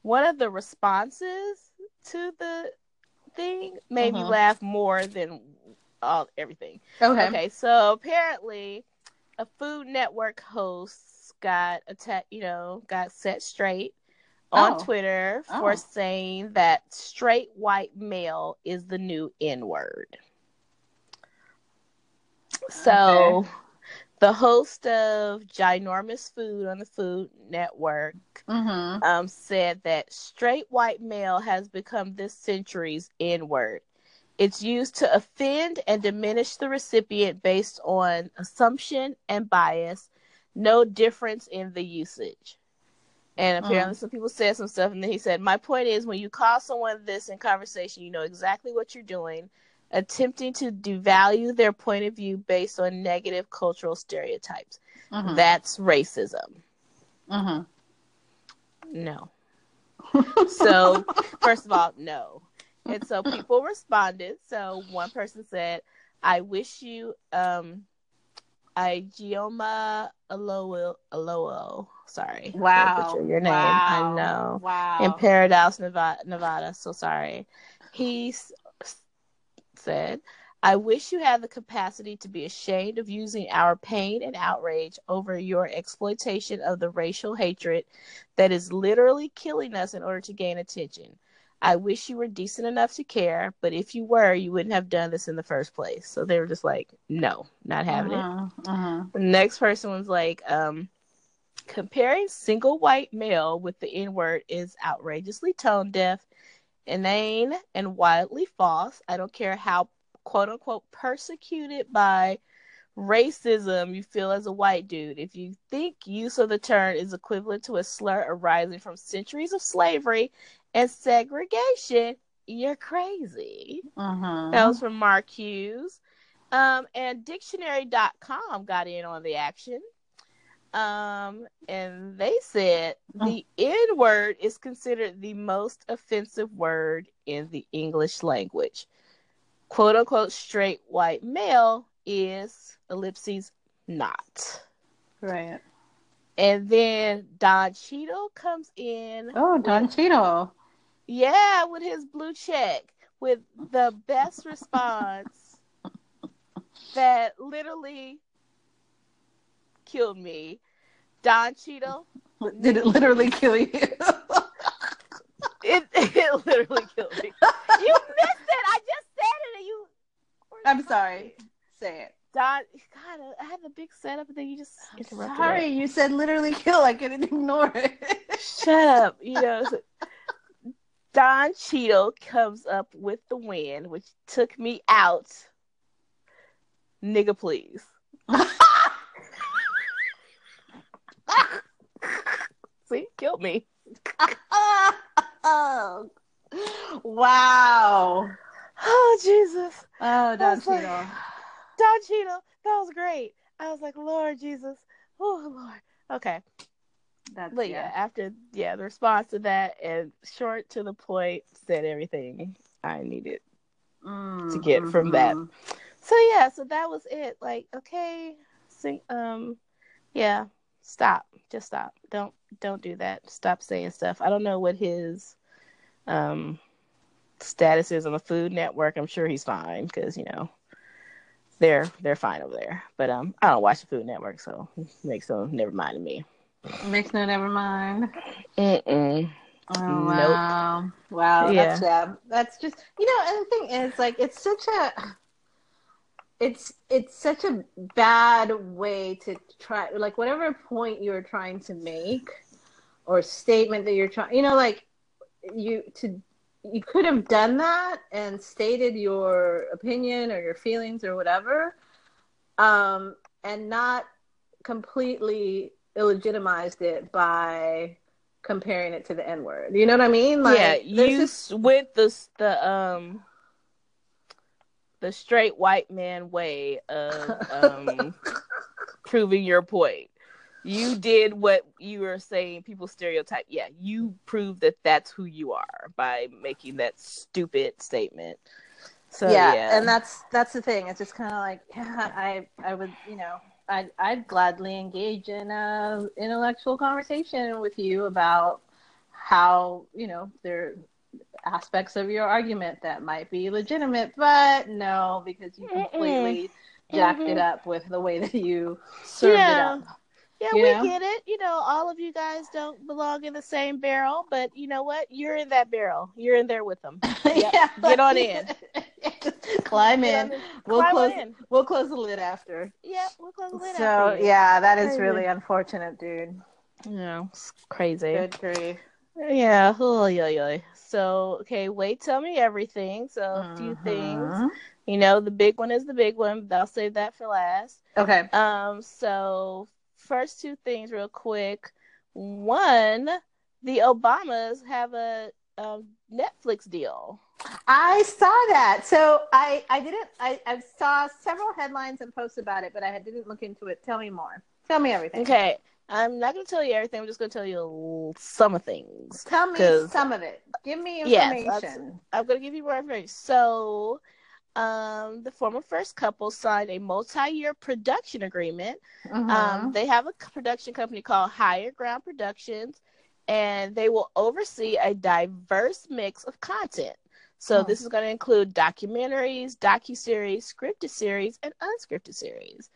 one of the responses to the thing made uh-huh. me laugh more than all everything. Okay. Okay. So apparently, a Food Network host got attacked. You know, got set straight on oh. Twitter for oh. saying that straight white male is the new N word. So, okay. The host of Ginormous Food on the Food Network mm-hmm. um, said that straight white male has become this century's N word. It's used to offend and diminish the recipient based on assumption and bias, no difference in the usage. And apparently, mm. some people said some stuff, and then he said, "My point is, when you call someone this in conversation, you know exactly what you're doing, attempting to devalue their point of view based on negative cultural stereotypes. Mm-hmm. That's racism." Mm-hmm. No. so, first of all, no. And so people responded. So one person said, "I wish you um I Gioma Aloe Aloe. Sorry. Wow. Your name. Wow. I know. Wow. In Paradise, Nevada, Nevada. So sorry. He s- said, I wish you had the capacity to be ashamed of using our pain and outrage over your exploitation of the racial hatred that is literally killing us in order to gain attention. I wish you were decent enough to care, but if you were, you wouldn't have done this in the first place. So they were just like, no, not having uh-huh, it. Uh-huh. The next person was like, um, comparing single white male with the N word is outrageously tone deaf, inane, and wildly false. I don't care how quote unquote persecuted by racism you feel as a white dude. If you think use of the term is equivalent to a slur arising from centuries of slavery and segregation, you're crazy. Uh-huh. That was from Mark Hughes. Um, and dictionary.com got in on the action. Um, and they said uh. the N word is considered the most offensive word in the English language. Quote unquote straight white male is ellipses not. Right. And then Don Cheadle comes in. Oh, Don with, Cheadle. Yeah, with his blue check, with the best response that literally killed me. Don Cheadle. Did it literally kill you? it, it literally killed me. You missed it. I just said it and you. I'm sorry. Say it. Don, God, I had the big setup, and then you just. Sorry, it. you said literally kill. I couldn't ignore it. Shut up. You know, Don Cheadle comes up with the win, which took me out. Nigga, please. See, killed me. wow. Oh, Jesus. Oh, Don Cheadle. Like, Don Cheadle, that was great. I was like, Lord Jesus. Oh, Lord. Okay. That's, but yeah. yeah, after yeah, the response to that and short to the point said everything I needed mm, to get mm-hmm. from that. Mm-hmm. So yeah, so that was it. Like, okay, sing um yeah, stop. Just stop. Don't don't do that. Stop saying stuff. I don't know what his um status is on the Food Network. I'm sure he's fine because, you know, they're they're fine over there. But um I don't watch the Food Network, so makes so never mind to me. Makes no never mind. Mm-mm. Oh wow! Nope. Wow, yeah. that's yeah. That's just you know, and the thing is, like, it's such a, it's it's such a bad way to try, like, whatever point you're trying to make, or statement that you're trying, you know, like, you to you could have done that and stated your opinion or your feelings or whatever, um, and not completely illegitimized it by comparing it to the N word. You know what I mean? Like, yeah, you is... with the the um the straight white man way of um proving your point. you did what you were saying people stereotype yeah you proved that that's who you are by making that stupid statement so yeah, yeah, and that's that's the thing. It's just kind of like, yeah, I I would, you know, I'd I'd gladly engage in a intellectual conversation with you about how you know there aspects of your argument that might be legitimate, but no, because you completely jacked it Mhm. up with the way that you served Yeah. it up. yeah you we know? get it you know all of you guys don't belong in the same barrel but you know what you're in that barrel you're in there with them Yep. yeah, Get on in. Climb in. We'll Climb close. in. We'll close the lid after. yeah we'll close the lid So after yeah, that is Crazy. really unfortunate, dude. yeah it's crazy Good grief. Yeah. Oh, yeah, yeah. So, okay, wait, tell me everything. So, a few things. Mhm. You know, the big one is the big one. but I'll save that for last. Okay. Um, so first two things real quick. One, the Obamas have a, um Netflix deal. I saw that. So I I didn't I, I saw several headlines and posts about it, but I didn't look into it. Tell me more. Tell me everything. Okay. I'm not going to tell you everything. I'm just going to tell you some of things. Tell me some of it. Give me information. Yes. I'm going to give you more information. So, um, the former first couple signed a multi-year production agreement. Um, they have a production company called Higher Ground Productions, and they will oversee a diverse mix of content. So Oh. this is going to include documentaries, docu series, scripted series, and unscripted series.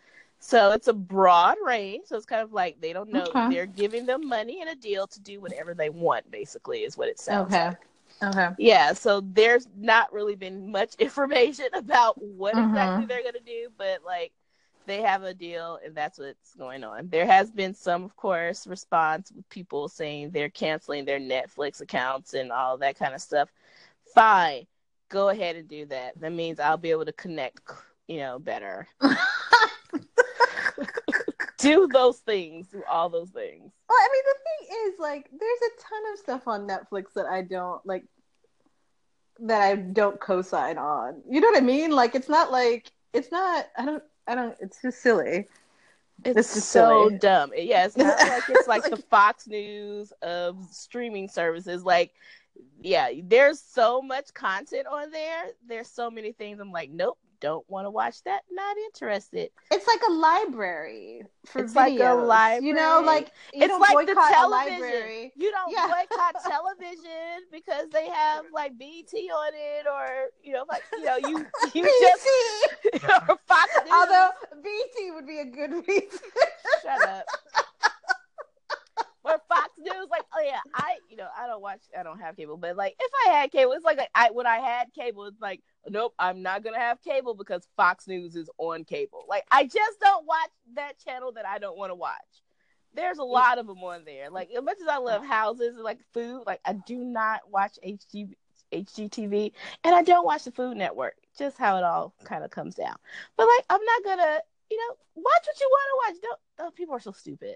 So it's a broad range. So it's kind of like they don't know. Okay. They're giving them money and a deal to do whatever they want. Basically, is what it sounds okay. like. Okay. Yeah, so there's not really been much information about what Mhm. exactly they're gonna do, but like they have a deal and that's what's going on. There has been some, of course, response with people saying they're canceling their Netflix accounts and all that kind of stuff. Fine, go ahead and do that. That means I'll be able to connect, you know, better. do those things, do all those things. Well, I mean, the thing is, like, there's a ton of stuff on Netflix that I don't like, that I don't co-sign on. You know what I mean? Like, it's not like it's not. I don't. I don't. It's just silly. It's This is so silly. dumb. Yeah, it's not like it's like the Fox News of streaming services. Like, yeah, there's so much content on there. There's so many things. I'm like, nope, don't want to watch that. Not interested. It's like a library for It's videos. like a library. You know, like you it's like the television. library. You don't Yeah. boycott television because they have like BT on it, or you know, like you know, you you BT. just or Fox News. Although BT would be a good reason. Shut up. Or Fox News, like, oh yeah, I, you know, I don't watch, I don't have cable, but like, if I had cable, it's like, like I when I had cable, it's like, nope, I'm not gonna have cable because Fox News is on cable. Like, I just don't watch that channel that I don't want to watch. There's a lot of them on there. Like, as much as I love houses and like food, like I do not watch HG HGTV, and I don't watch the Food Network. Just how it all kind of comes down. But like, I'm not gonna, you know, watch what you want to watch. Don't. Oh, people are so stupid.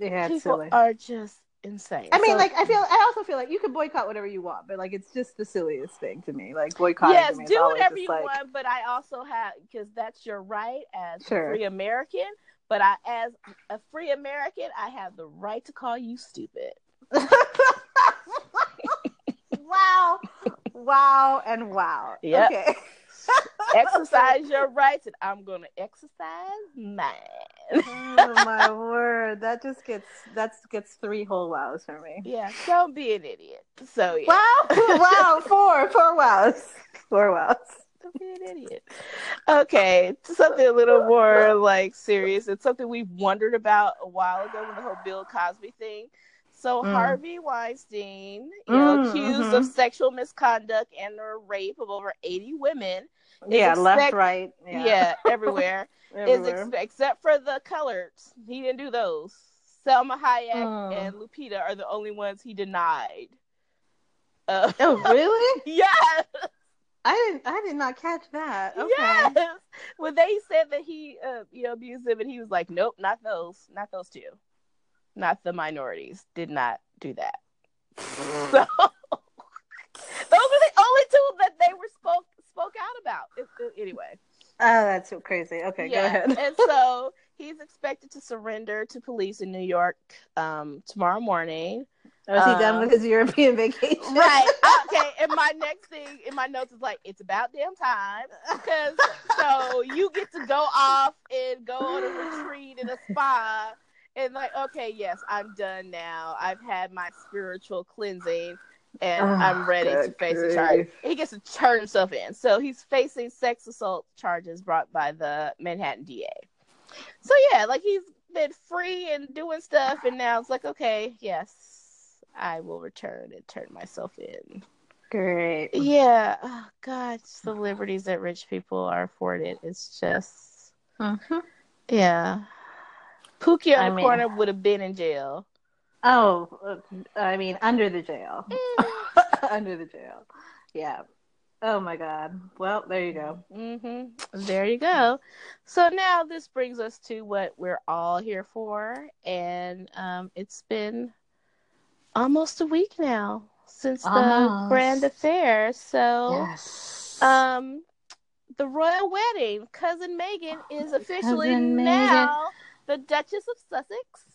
Yeah, people silly. are just insane. I mean, So- like I feel. I also feel like you can boycott whatever you want, but like it's just the silliest thing to me. Like boycott. yes, to me is do whatever you like- want, but I also have because that's your right as Sure. a free American. But I, as a free American, I have the right to call you stupid. wow, wow, and wow. Yep. Okay. Exercise your rights, and I'm going to exercise mine. Oh my word, that just gets that gets three whole wows for me. yeah, don't be an idiot. So yeah, Wow, wow, four, four wows, four wows. don't be an idiot. Okay, something a little more like serious. It's something we've wondered about a while ago with the whole Bill Cosby thing. So Mm. Harvey Weinstein, you know, Mm, accused mhm. of sexual misconduct and the rape of over 80 women. Yeah, left, right. Yeah, everywhere. is ex- except for the coloreds. He didn't do those. Salma Hayek Mm. and Lupita are the only ones he denied. Uh, oh, really? yes. I didn't. I did not catch that. Okay. Yes. When they said that he, uh, you know, abused them, and he was like, "Nope, not those, not those two, not the minorities. Did not do that." So those are the only two that they were spoke spoke out about. It- it- anyway, Oh, that's so crazy. Okay, go ahead. and so he's expected to surrender to police in New York um, tomorrow morning. Oh, is he done Um, with his European vacation? Right. Okay. And my next thing in my notes is like, it's about damn time. Because so you get to go off and go on a retreat in a spa. And like, okay, yes, I'm done now. I've had my spiritual cleansing and Oh, I'm ready to face the grief. charge. He gets to turn himself in. So he's facing sex assault charges brought by the Manhattan DA. So yeah, like he's been free and doing stuff, and now it's like, okay, yes, I will return and turn myself in. Great. Yeah, oh God, the liberties that rich people are afforded. It's just, Mhm. yeah. Pookie on I the mean- corner would have been in jail. Oh, uh, I mean, under the jail. Mm. under the jail. Yeah. Oh my God. Well, there you go. hmm There you go. So now this brings us to what we're all here for, and um, it's been almost a week now since the grand affair. So, Yes. um, the royal wedding, cousin Meghan is officially Cousin Meghan. now the Duchess of Sussex.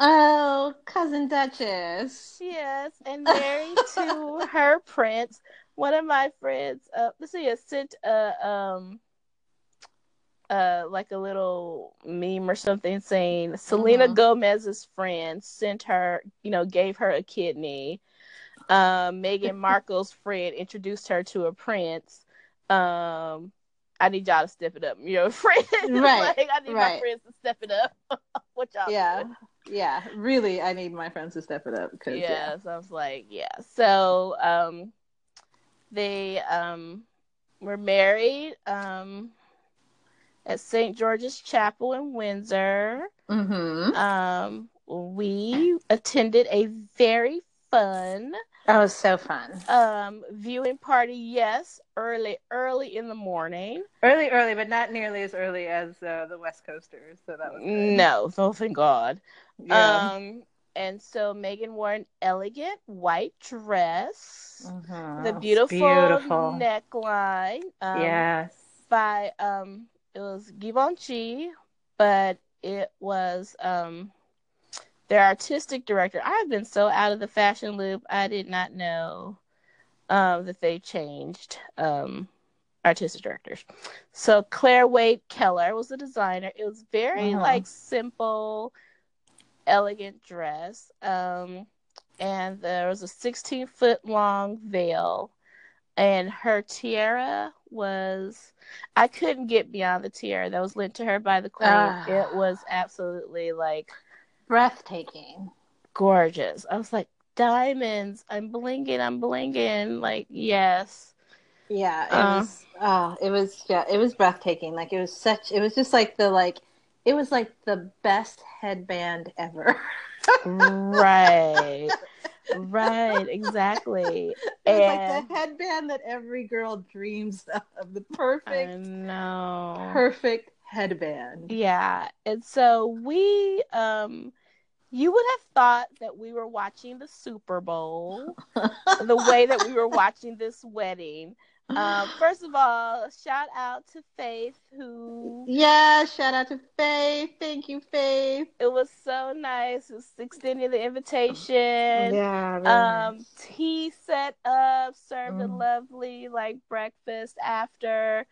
Oh, cousin Duchess. Yes, and married to her prince. One of my friends, uh, let's see, sent a um, uh, like a little meme or something saying Selena Mhm. Gomez's friend sent her, you know, gave her a kidney. Um, Meghan Markle's friend introduced her to a prince. Um, I need y'all to step it up, you know, friends. Right, like, I need my friends to step it up. what y'all Yeah. doing? Yeah. Really, I need my friends to step it up because yeah, yeah. so I was like, yeah. So um they um were married um at St. George's Chapel in Windsor. Mm-hmm. Um we attended a very fun That was so fun. um viewing party, yes, early early in the morning. Early, early, but not nearly as early as uh, the West Coasters. So that was good. No, oh thank God. Yeah. Um and so Meghan wore an elegant white dress. Mhm. the beautiful, beautiful. neckline um, yes. by um it was Givenchy, but it was um their artistic director. I've been so out of the fashion loop. I did not know um that they changed um artistic directors. So Clare Waight Keller was the designer. It was very Mhm. like simple, elegant dress. Um and there was a 16 foot long veil and her tiara was i couldn't get beyond the tiara that was lent to her by the queen Ah. it was absolutely like Breathtaking. gorgeous i was like diamonds i'm blinking. i'm blinking. like yes Yeah, it Uh. was. Oh, it was. Yeah, it was breathtaking. Like it was such. It was just like the like. It was like the best headband ever. right right exactly It was And- like the headband that every girl dreams of. The perfect, know perfect headband. Yeah. And so we um you would have thought that we were watching the Super Bowl the way that we were watching this wedding. Um first of all, shout out to Faith who Yeah, shout out to Faith. Thank you, Faith. it was so nice who's extending the invitation. Yeah. Um tea set up, served a Mm. lovely like breakfast after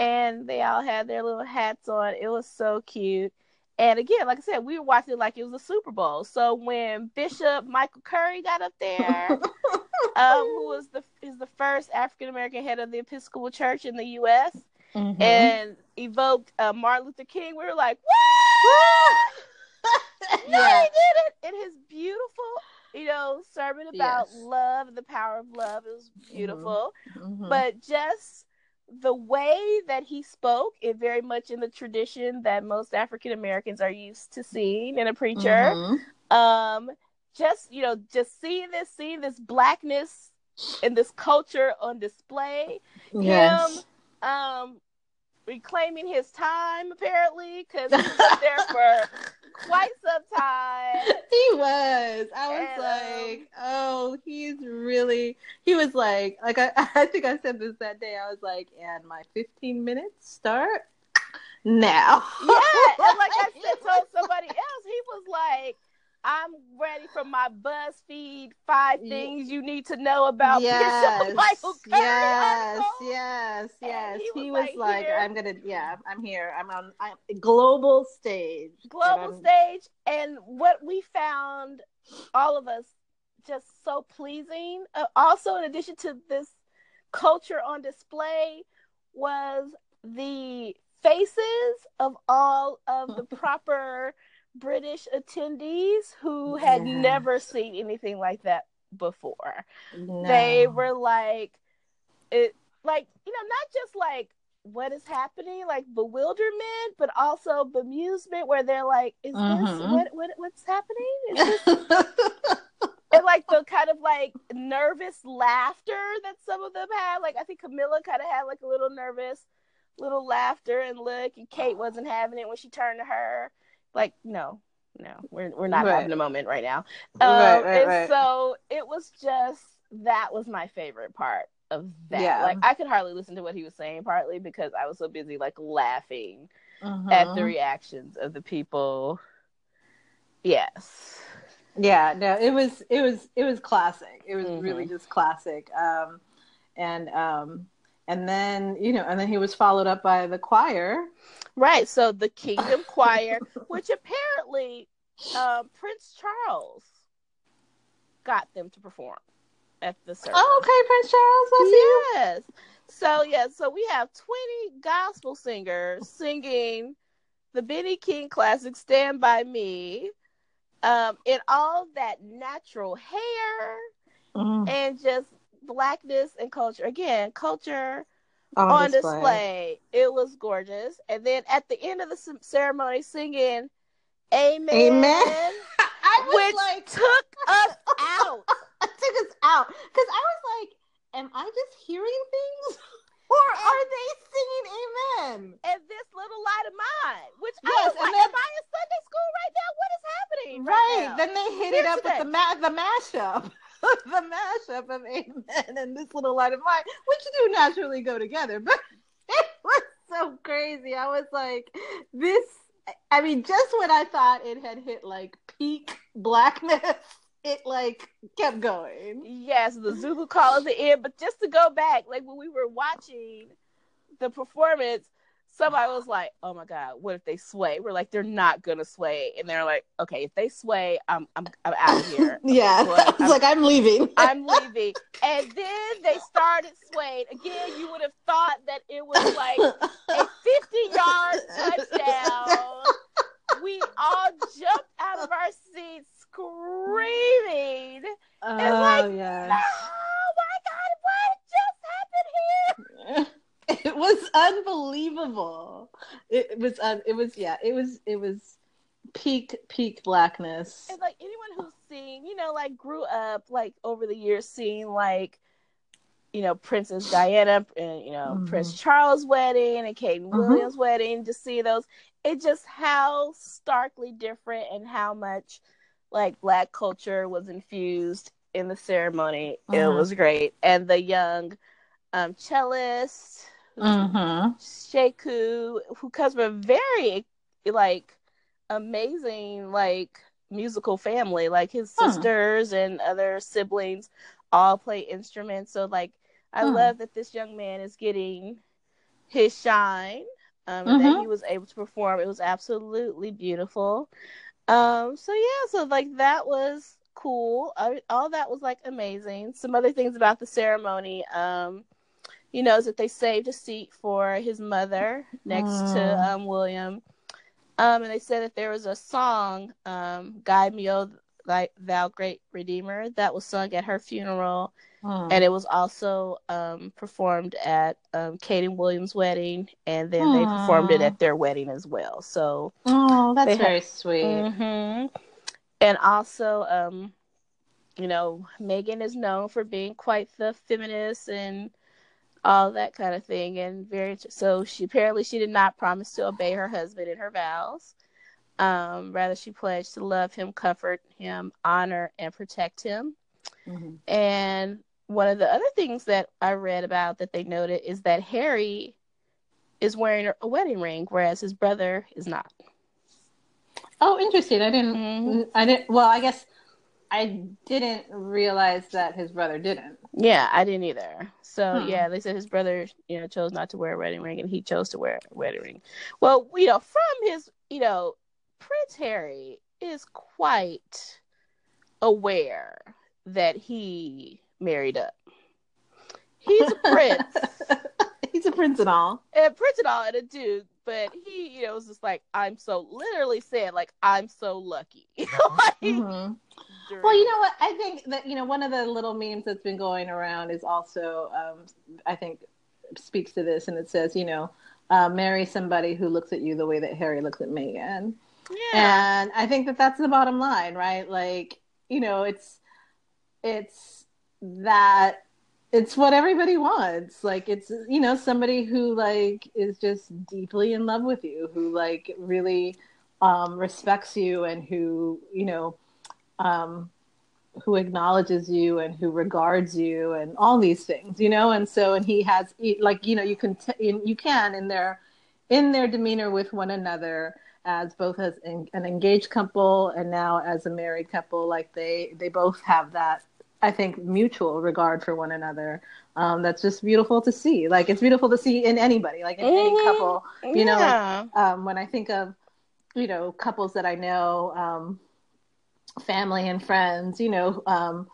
and they all had their little hats on. It was so cute. And again, like I said, we were watching it like it was a Super Bowl. So when Bishop Michael Curry got up there, um, who was the is the first African American head of the Episcopal Church in the U.S. Mhm. and evoked uh, Martin Luther King, we were like, "What? no, Yeah. he did it!" And his beautiful, you know, sermon about Yes. love and the power of love. It was beautiful Mhm. but just the way that he spoke it very much in the tradition that most african americans are used to seeing in a preacher Mhm. um just you know just seeing this seeing this blackness and this culture on display Yes. him um reclaiming his time apparently because he was there for quite some time He was. I was And, um, like, oh, he's really. He was like, like I, I think I said this that day. I was like, and my 15 minutes start now. yeah, and like I said, told somebody else, he was like, I'm ready for my BuzzFeed five things you need to know about yes, Bishop Michael Curry. Yes, yes, yes. he He was was, like, here. I'm gonna, yeah, I'm here. I'm on I'm, global stage. Global I'm- stage and what we found all of us just so pleasing uh, also in addition to this culture on display was the faces of all of the proper british attendees who had never seen anything like that before No. they were like it like you know not just like what is happening like bewilderment but also bemusement where they're like is this Mhm. what, what what's happening is this and like the kind of like nervous laughter that some of them had like i think camilla kind of had like a little nervous little laughter and look and kate wasn't having it when she turned to her like no no we're, we're not Right. having a moment right now Right, um, right, and so it was just that was my favorite part of that. Yeah. Like I could hardly listen to what he was saying, partly because I was so busy like laughing at the reactions of the people. Yes. yeah no it was it was it was classic it was Mhm. really just classic um and um and then you know and then he was followed up by the choir Right. So the Kingdom Choir, which apparently um, Prince Charles got them to perform at the service. oh okay prince charles Yes. So yeah, so we have 20 gospel singers singing the Benny King classic "Stand by Me," um, in all that natural hair Mhm. and just blackness and culture. Again, culture on, on display. display. It was gorgeous. And then at the end of the ceremony, singing "Amen,", Amen. I was which like took us out. I took us out because I was like, "Am I just hearing things, or are they singing Amen?" and this little light of mine, which I Yes, was and like, am I in Sunday school right now? What is happening? Right. Right. Then they hit Here it up with the ma- the mashup, the mashup of Amen and this little light of mine, which do naturally go together. But it was so crazy. I was like, this. I mean, just when I thought it had hit like peak blackness, it like kept going. Yes, the Zulu call at the end. But just to go back, like when we were watching the performance, somebody was like, "Oh my god, what if they sway?" We're like, "They're not gonna sway," and they're like, "Okay, if they sway, I'm I'm I'm out of here. Yeah, Well, I was I'm- like, I'm leaving. I'm leaving." And then they started swaying again. You would have thought that it was like a 50 yard touchdown. We all jumped out of our seats screaming. Oh like, yeah. Oh my God, what just happened here? it was unbelievable. It, was un, it was yeah, it was it was peak peak blackness. And like anyone who's seen, you know, like grew up like over the years seeing like, you know, Princess Diana and, you know, Mhm. Prince Charles' wedding and Kate Mhm. Williams' wedding, to see those. It just how starkly different and how much like black culture was infused in the ceremony. It Mhm. was great. And the young um cellist Mm-hmm. Sheku, who comes from a very like amazing like musical family. Like his Huh. sisters and other siblings all play instruments. So like I love that this young man is getting his shine. Um, and that Mhm. he was able to perform. It was absolutely beautiful. Um, so yeah, so like that was cool. I, all that was like amazing. Some other things about the ceremony. Um, you know, is that they saved a seat for his mother next to Mm. um, William. Um, and they said that there was a song, um, "Guide Me, O Thy- Thou Great Redeemer," that was sung at her funeral, and it was also um, performed at um, Kate and William's wedding, and then they performed it at their wedding as well. So, oh, that's had- very sweet. hmm and also, um, you know, Meghan is known for being quite the feminist and all that kind of thing, and very so. She apparently she did not promise to obey her husband in her vows. Um, rather, she pledged to love him, comfort him, honor, and protect him. Mhm. And one of the other things that I read about that they noted is that Harry is wearing a wedding ring, whereas his brother is not. Oh, interesting. I didn't. Mm-hmm. I didn't. Well, I guess I didn't realize that his brother didn't. Yeah, I didn't either. So hmm. yeah, they said his brother, you know, chose not to wear a wedding ring, and he chose to wear a wedding ring. Well, you know, from his, you know, Prince Harry is quite aware that he married up. He's a prince. He's a prince and all. And prince and all and a dude, but he, you know, was just like, I'm so literally said, like, I'm so lucky. like, mm-hmm. Well, you know what? I think that, you know, one of the little memes that's been going around is also, um, I think, speaks to this, and it says, you know, uh, marry somebody who looks at you the way that Harry looks at Meghan. Yeah. And I think that that's the bottom line, right? Like, you know, it's, it's that it's what everybody wants like it's you know somebody who like is just deeply in love with you who like really um respects you and who you know um who acknowledges you and who regards you and all these things you know and so and he has like you know you can t- you can in their in their demeanor with one another as both as an engaged couple and now as a married couple like they they both have that I think, mutual regard for one another. Um, that's just beautiful to see. Like it's beautiful to see in anybody, like in mm-hmm. any couple. You yeah. know, like, um, when I think of, you know, couples that I know, um, family and friends, you know, um,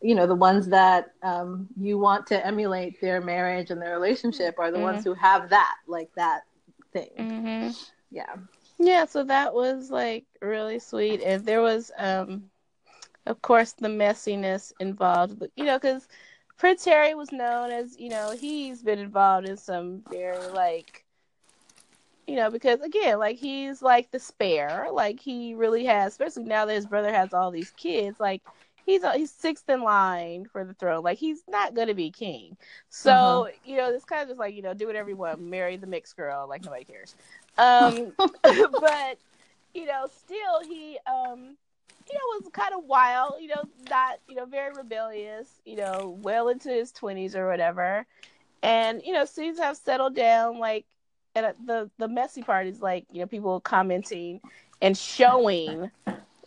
you know, the ones that um, you want to emulate their marriage and their relationship are the mm-hmm. ones who have that, like that thing. Mm-hmm. Yeah. Yeah. So that was like really sweet, and there was. um of course, the messiness involved, you know, because Prince Harry was known as, you know, he's been involved in some very like, you know, because again, like he's like the spare, like he really has, especially now that his brother has all these kids, like he's he's sixth in line for the throne. Like he's not gonna be king. So uh-huh. you know, it's kind of just like you know, do whatever you want, marry the mixed girl, like nobody cares. Um, but you know, still he um you know, was kind of wild, you know, not, you know, very rebellious, you know, well into his 20s or whatever. And, you know, seems to have settled down. Like, and the, the messy part is like, you know, people commenting and showing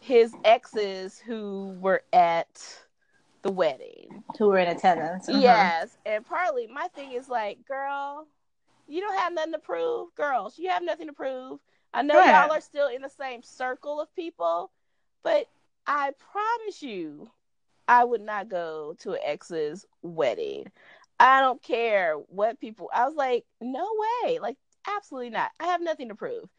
his exes who were at the wedding, who were in attendance. Uh-huh. Yes. And partly my thing is like, girl, you don't have nothing to prove. Girls, you have nothing to prove. I know y'all are still in the same circle of people, but I promise you, I would not go to an ex's wedding. I don't care what people. I was like, no way, like absolutely not. I have nothing to prove.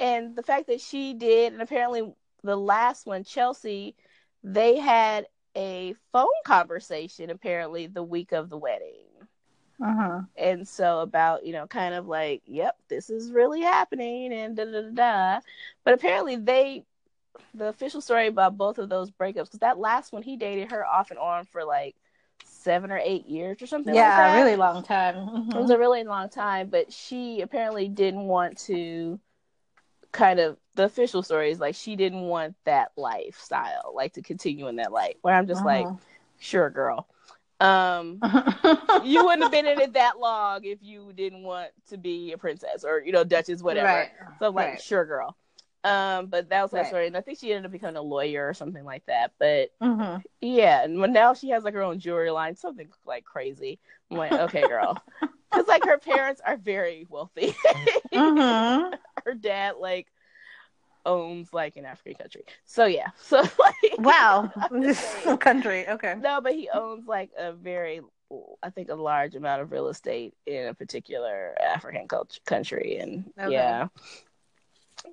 And the fact that she did, and apparently the last one, Chelsea, they had a phone conversation apparently the week of the wedding. Uh-huh. And so about, you know, kind of like, yep, this is really happening and da da da da. But apparently they the official story about both of those breakups because that last one he dated her off and on for like seven or eight years or something. Yeah, like a really long time. Mm-hmm. It was a really long time, but she apparently didn't want to. Kind of the official story is like she didn't want that lifestyle, like to continue in that life. Where I'm just uh-huh. like, sure, girl. Um, you wouldn't have been in it that long if you didn't want to be a princess or you know duchess, whatever. Right. So I'm like, right. sure, girl. Um, but that was right. story, and I think she ended up becoming a lawyer or something like that. But mm-hmm. yeah, and now she has like her own jewelry line, something like crazy. I'm like, okay, girl, because like her parents are very wealthy. mm-hmm. Her dad like owns like an African country, so yeah, so like wow, country, okay. No, but he owns like a very I think a large amount of real estate in a particular African culture, country, and okay. yeah,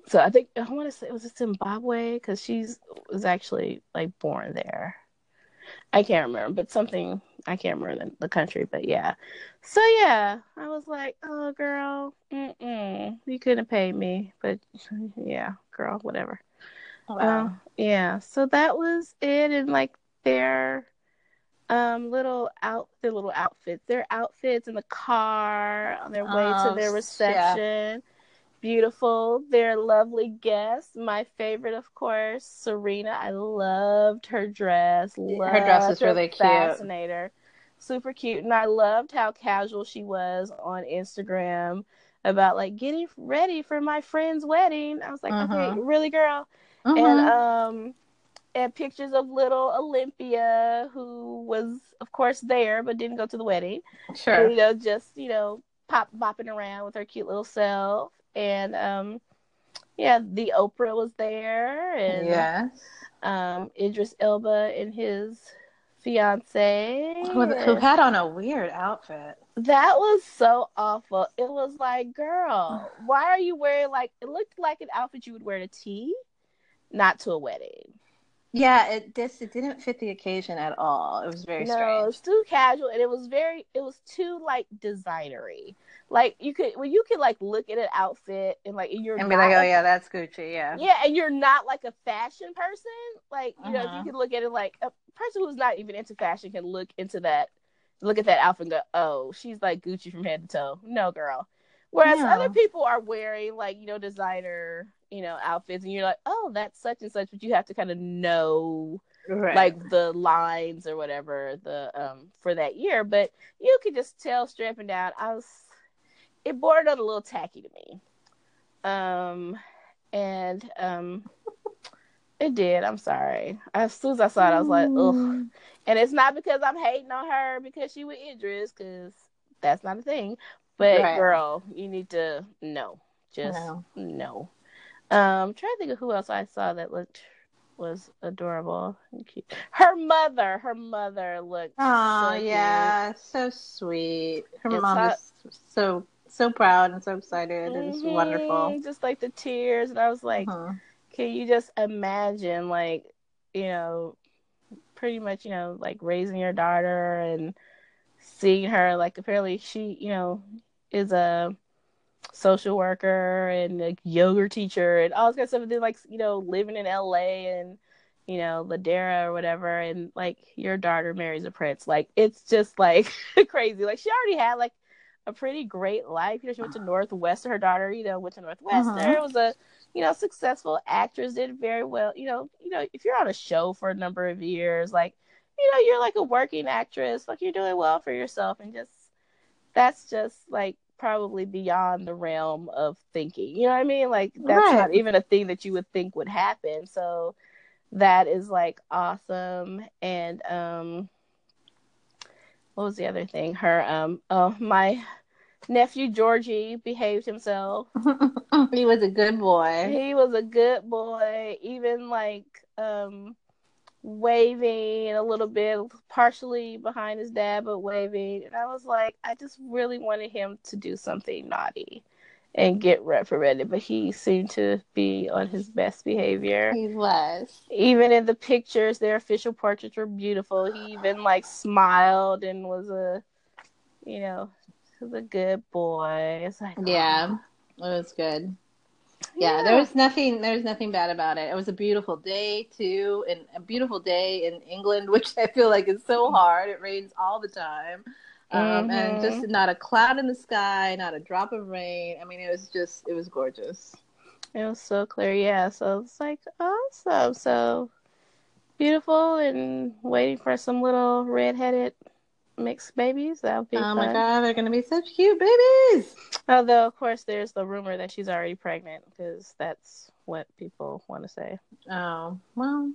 so I think I want to say was it Zimbabwe because she's was actually like born there. I can't remember, but something I can't remember the, the country, but yeah. So yeah, I was like, "Oh, girl, mm-mm, you couldn't pay me," but yeah, girl, whatever. Wow. Um, yeah, so that was it, and like their um little out their little outfits, their outfits in the car on their way oh, to their reception. Yeah beautiful. They're lovely guests. My favorite, of course, Serena. I loved her dress. Loved her dress is really cute. Fascinator. super cute. And I loved how casual she was on Instagram about like getting ready for my friend's wedding. I was like, Mhm. okay, really, girl? Mhm. And um, and pictures of little Olympia, who was, of course, there but didn't go to the wedding. sure. And, you know, just you know, pop bopping around with her cute little self. And um, yeah, the Oprah was there, and yes. um, Idris Elba and his fiance. Who, who had on a weird outfit. That was so awful. It was like, girl, why are you wearing like it looked like an outfit you would wear to tea, not to a wedding. Yeah, it this it didn't fit the occasion at all. It was very no, strange. it's too casual and it was very it was too like designery. Like you could well you could like look at an outfit and like you're And be not like, oh yeah, that's Gucci. Yeah. Yeah, and you're not like a fashion person. Like, you know, if Uh-huh. you could look at it like a person who's not even into fashion can look into that, look at that outfit and go, oh, she's like Gucci from head to toe. No, girl. Whereas No. other people are wearing like, you know, designer, you know, outfits and you're like, oh, that's such and such, but you have to kind of know Right. like the lines or whatever the um for that year. But you could just tell strapping down, I was it bordered on a little tacky to me. Um and um it did. I'm sorry. As soon as I saw it, I was like, ugh. And it's not because I'm hating on her because she with Idris, because that's not a thing. But Right. girl, you need to know. just No. no. Um, trying to think of who else I saw that looked was adorable and cute. Her mother, her mother looked. Oh so cute. yeah, so sweet. Her It's mom hot. is so so proud and so excited. It's Mhm, wonderful. Just like the tears, and I was like, Mhm. can you just imagine like you know pretty much you know like raising your daughter and seeing her like apparently she you know is a social worker and a yoga teacher and all this kind of stuff and then like you know living in la and you know ladera or whatever and like your daughter marries a prince like it's just like crazy like she already had like a pretty great life you know she went to northwestern her daughter you know went to northwestern Mhm. was a you know, successful actress did very well. You know, you know, if you're on a show for a number of years, like, you know, you're like a working actress, like you're doing well for yourself, and just that's just like probably beyond the realm of thinking. You know what I mean? Like that's Right. not even a thing that you would think would happen. So that is like awesome. And um, what was the other thing? Her um, oh my nephew Georgie behaved himself. he was a good boy. He was a good boy, even like um waving a little bit, partially behind his dad, but waving. And I was like, I just really wanted him to do something naughty and get reprimanded, but he seemed to be on his best behavior. He was. Even in the pictures, their official portraits were beautiful. He even like smiled and was a, you know, was a good boy. It's like, Yeah, oh. it was good. Yeah, there was nothing. There was nothing bad about it. It was a beautiful day too, and a beautiful day in England, which I feel like is so hard. It rains all the time, um, and Mhm. just not a cloud in the sky, not a drop of rain. I mean, it was just, it was gorgeous. It was so clear, yeah. So it's like awesome. So beautiful and waiting for some little redheaded mixed babies. That'll be Oh my god, they're gonna be such cute babies. Although, of course, there's the rumor that she's already pregnant because that's what people want to say. Oh well,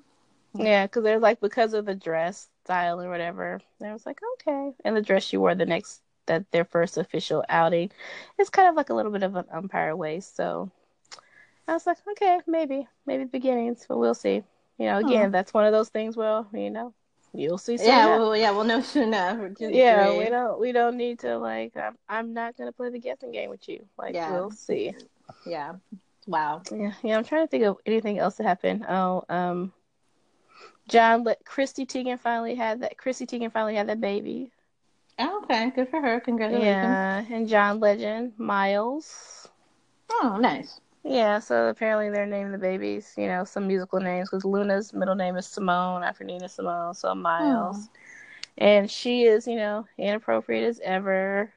Yeah, because they're like because of the dress style or whatever. I was like, okay, and the dress she wore the next that their first official outing it's kind of like a little bit of an umpire way. So I was like, okay, maybe, maybe the beginnings, but we'll see. You know, again, Huh. that's one of those things. Well, you know, you'll see. Soon yeah, well, yeah, we'll know soon enough. Yeah, we don't we don't need to like. I'm, I'm not gonna play the guessing game with you. Like, Yeah. we'll see. Yeah, wow. Yeah, yeah. I'm trying to think of anything else that happened. Oh, um, John, let Chrissy Teigen finally had that. Chrissy Teigen finally had that baby. Oh, okay, good for her. Congratulations. Yeah, and John Legend, Miles. Oh, nice. Yeah, so apparently they're naming the babies, you know, some musical names because Luna's middle name is Simone after Nina Simone, so Miles. Oh. And she is, you know, inappropriate as ever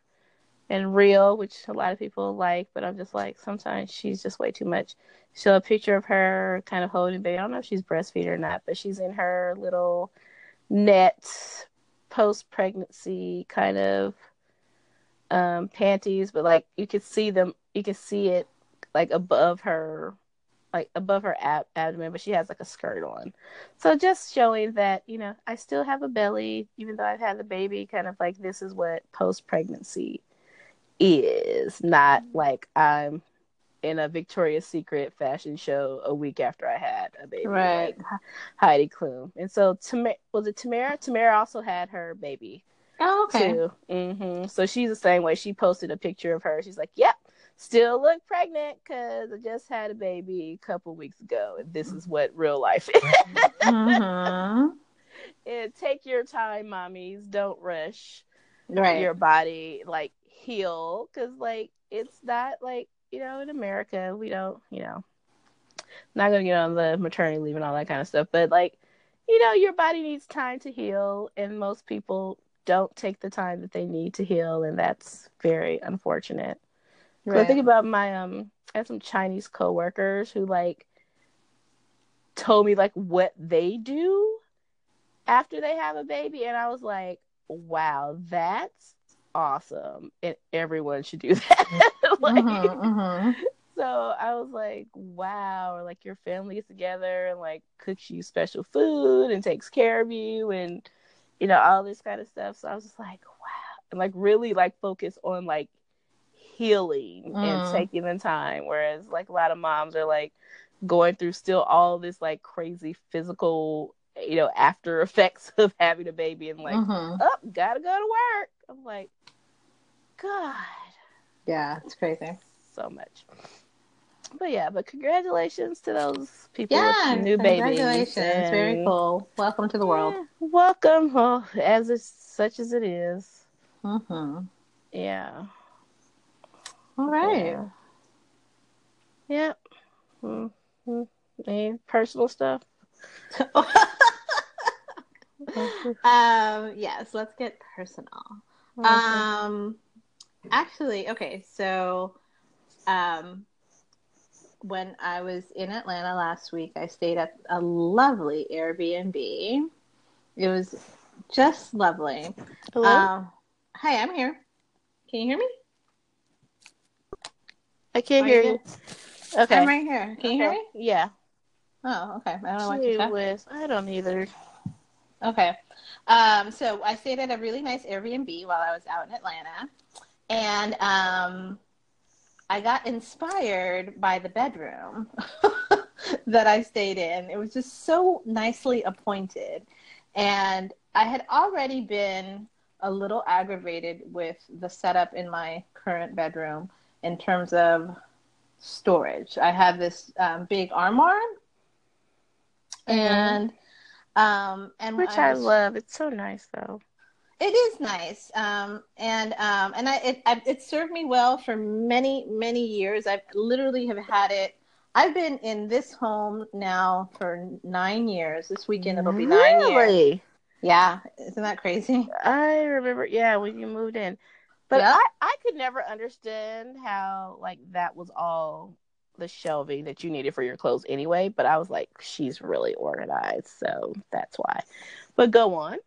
and real, which a lot of people like, but I'm just like, sometimes she's just way too much. Show a picture of her kind of holding baby. I don't know if she's breastfeeding or not, but she's in her little net post pregnancy kind of um, panties, but like you could see them, you could see it like above her, like above her ab- abdomen, but she has like a skirt on. So just showing that you know I still have a belly, even though I've had the baby. Kind of like this is what post pregnancy is, not like I'm in a Victoria's Secret fashion show a week after I had a baby, Right. like Heidi Klum. And so, Tam- was it Tamara? Tamara also had her baby Oh, okay. too. hmm So she's the same way. She posted a picture of her. She's like, "Yep, still look pregnant because I just had a baby a couple weeks ago, and this is what real life is." hmm and take your time, mommies. Don't rush Right. your body. Like heal, because like it's not like you know in America we don't you know not gonna get on the maternity leave and all that kind of stuff, but like you know your body needs time to heal, and most people don't take the time that they need to heal, and that's very unfortunate. 'Cause I think about my um, I had some Chinese coworkers who like told me like what they do after they have a baby, and I was like, wow, that's awesome, and everyone should do that. like, Mhm, mhm. so I was like, wow, or like your family gets together and like cooks you special food and takes care of you and you know, all this kind of stuff. So I was just like, wow. And like really like focus on like healing Mm. and taking the time. Whereas like a lot of moms are like going through still all this like crazy physical, you know, after effects of having a baby and like, Mhm. oh, gotta go to work. I'm like, God Yeah, it's crazy. so much. But yeah, but congratulations to those people Yeah, with new babies. congratulations. Very cool. Welcome to the world. Yeah, welcome, well, as it's such as it is. Mm-hmm. Yeah. All right. Yeah. Yep. Mm-hmm. Any personal stuff? um, yes, let's get personal. Okay. Um, actually, okay, so, um, when I was in Atlanta last week, I stayed at a lovely Airbnb. It was just lovely. Hello? Um, hi, I'm here. Can you hear me? I can't are hear you you. Okay. I'm right here. Can you hear me? Yeah. Oh, okay. I don't know what Gee to whiz. I don't either. Okay. Um, so I stayed at a really nice Airbnb while I was out in Atlanta. And um, I got inspired by the bedroom that I stayed in. It was just so nicely appointed. And I had already been a little aggravated with the setup in my current bedroom in terms of storage. I have this um, big armoire. And um and Which I was- love. It's so nice though. It is nice, um, and um, and I it I, it served me well for many many years. I've literally have had it. I've been in this home now for nine years. This weekend it'll be nine years. Yeah, isn't that crazy? I remember, yeah, when you moved in. But Yeah. I, I could never understand how like that was all the shelving that you needed for your clothes anyway. But I was like, she's really organized, so that's why. But go on.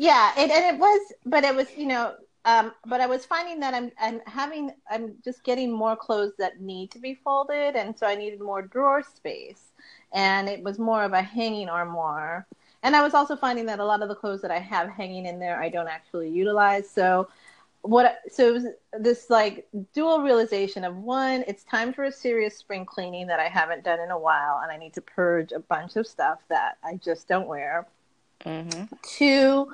Yeah, it and it was, but it was you know, um, but I was finding that I'm I'm having I'm just getting more clothes that need to be folded, and so I needed more drawer space, and it was more of a hanging armoire. And I was also finding that a lot of the clothes that I have hanging in there I don't actually utilize. So what so it was this like dual realization of one, it's time for a serious spring cleaning that I haven't done in a while, and I need to purge a bunch of stuff that I just don't wear Mm-hmm. two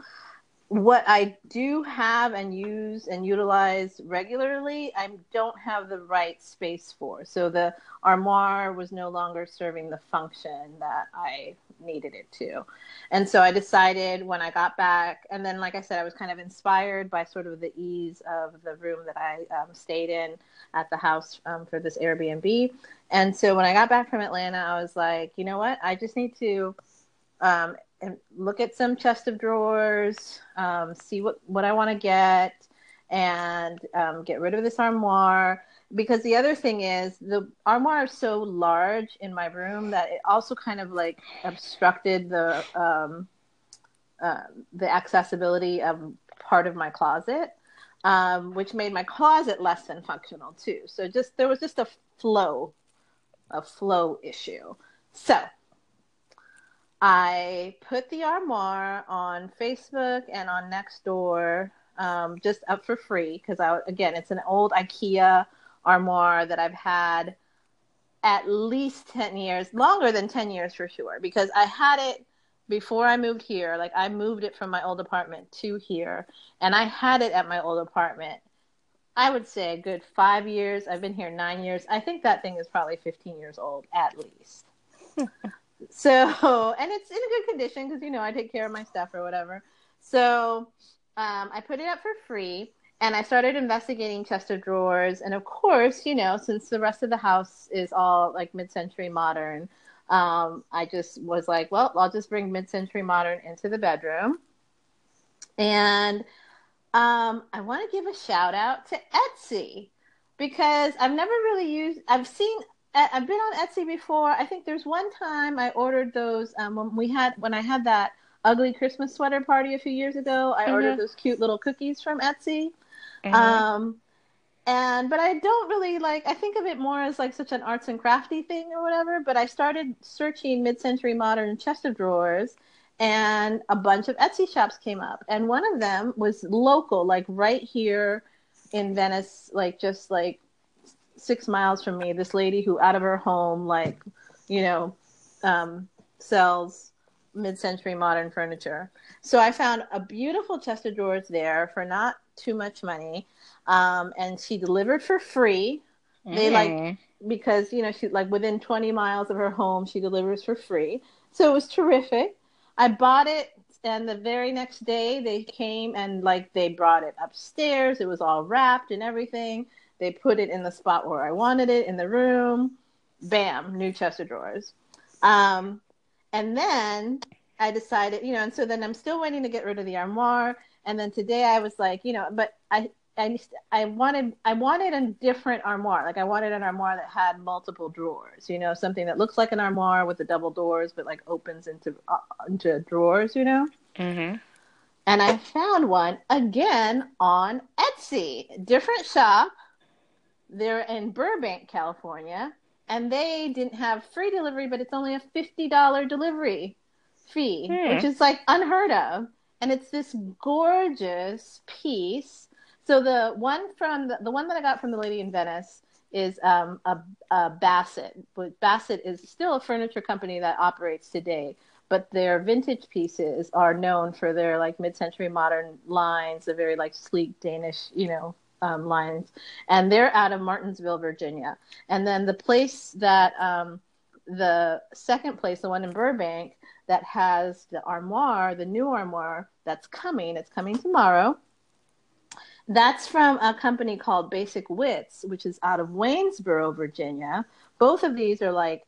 what i do have and use and utilize regularly i don't have the right space for. So the armoire was no longer serving the function that i needed it to. And so i decided when i got back and then like i said i was kind of inspired by sort of the ease of the room that i um, stayed in at the house um, for this airbnb. And so when i got back from atlanta i was like you know what? I just need to um, and look at some chest of drawers, um, see what, what I want to get, and um, get rid of this armoire. Because the other thing is, the armoire is so large in my room that it also kind of like obstructed the um, uh, the accessibility of part of my closet, um, which made my closet less than functional too. So just there was just a flow, a flow issue. So I put the armoire on Facebook and on Nextdoor um, just up for free because I again it's an old IKEA armoire that I've had at least 10 years, longer than 10 years for sure, because I had it before I moved here. Like I moved it from my old apartment to here, and I had it at my old apartment. I would say a good five years. I've been here nine years. I think that thing is probably 15 years old at least. so, and it's in good condition because, you know, I take care of my stuff or whatever. So um, I put it up for free and I started investigating chest of drawers. And of course, you know, since the rest of the house is all like mid century modern, um, I just was like, well, I'll just bring mid century modern into the bedroom. And um, I want to give a shout out to Etsy because I've never really used, I've seen, I've been on Etsy before. I think there's one time I ordered those um, when we had, when I had that ugly Christmas sweater party a few years ago. I mm-hmm. ordered those cute little cookies from Etsy. Mm-hmm. Um, and but I don't really like. I think of it more as like such an arts and crafty thing or whatever. But I started searching mid-century modern chest of drawers, and a bunch of Etsy shops came up, and one of them was local, like right here in Venice, like just like six miles from me. This lady who out of her home, like you know, um, sells mid-century modern furniture. So I found a beautiful chest of drawers there for not too much money, um, and she delivered for free. Mm. They like mm-hmm. because you know she like within 20 miles of her home she delivers for free. So it was terrific. I bought it and the very next day they came and like they brought it upstairs. It was all wrapped and everything. They put it in the spot where I wanted it in the room. Bam, new chest of drawers. Um, and then I decided, you know, and so then I'm still waiting to get rid of the armoire. And then today I was like, you know, but I, I, I wanted, I wanted a different armoire. Like I wanted an armoire that had multiple drawers, you know, something that looks like an armoire with the double doors, but like opens into, uh, into drawers, you know? Mm-hmm. And I found one again on Etsy, different shop. They're in Burbank, California and they didn't have free delivery, but it's only a fifty dollar delivery fee, hmm. which is like unheard of. And it's this gorgeous piece. So the one from the, the one that I got from the lady in Venice is um, a, a Bassett. But Bassett is still a furniture company that operates today, but their vintage pieces are known for their like mid-century modern lines, the very like sleek Danish, you know, um, lines, and they're out of Martinsville, Virginia. And then the place that um, the second place, the one in Burbank, that has the armoire, the new armoire that's coming. It's coming tomorrow. That's from a company called Basic Witz, which is out of Waynesboro, Virginia. Both of these are like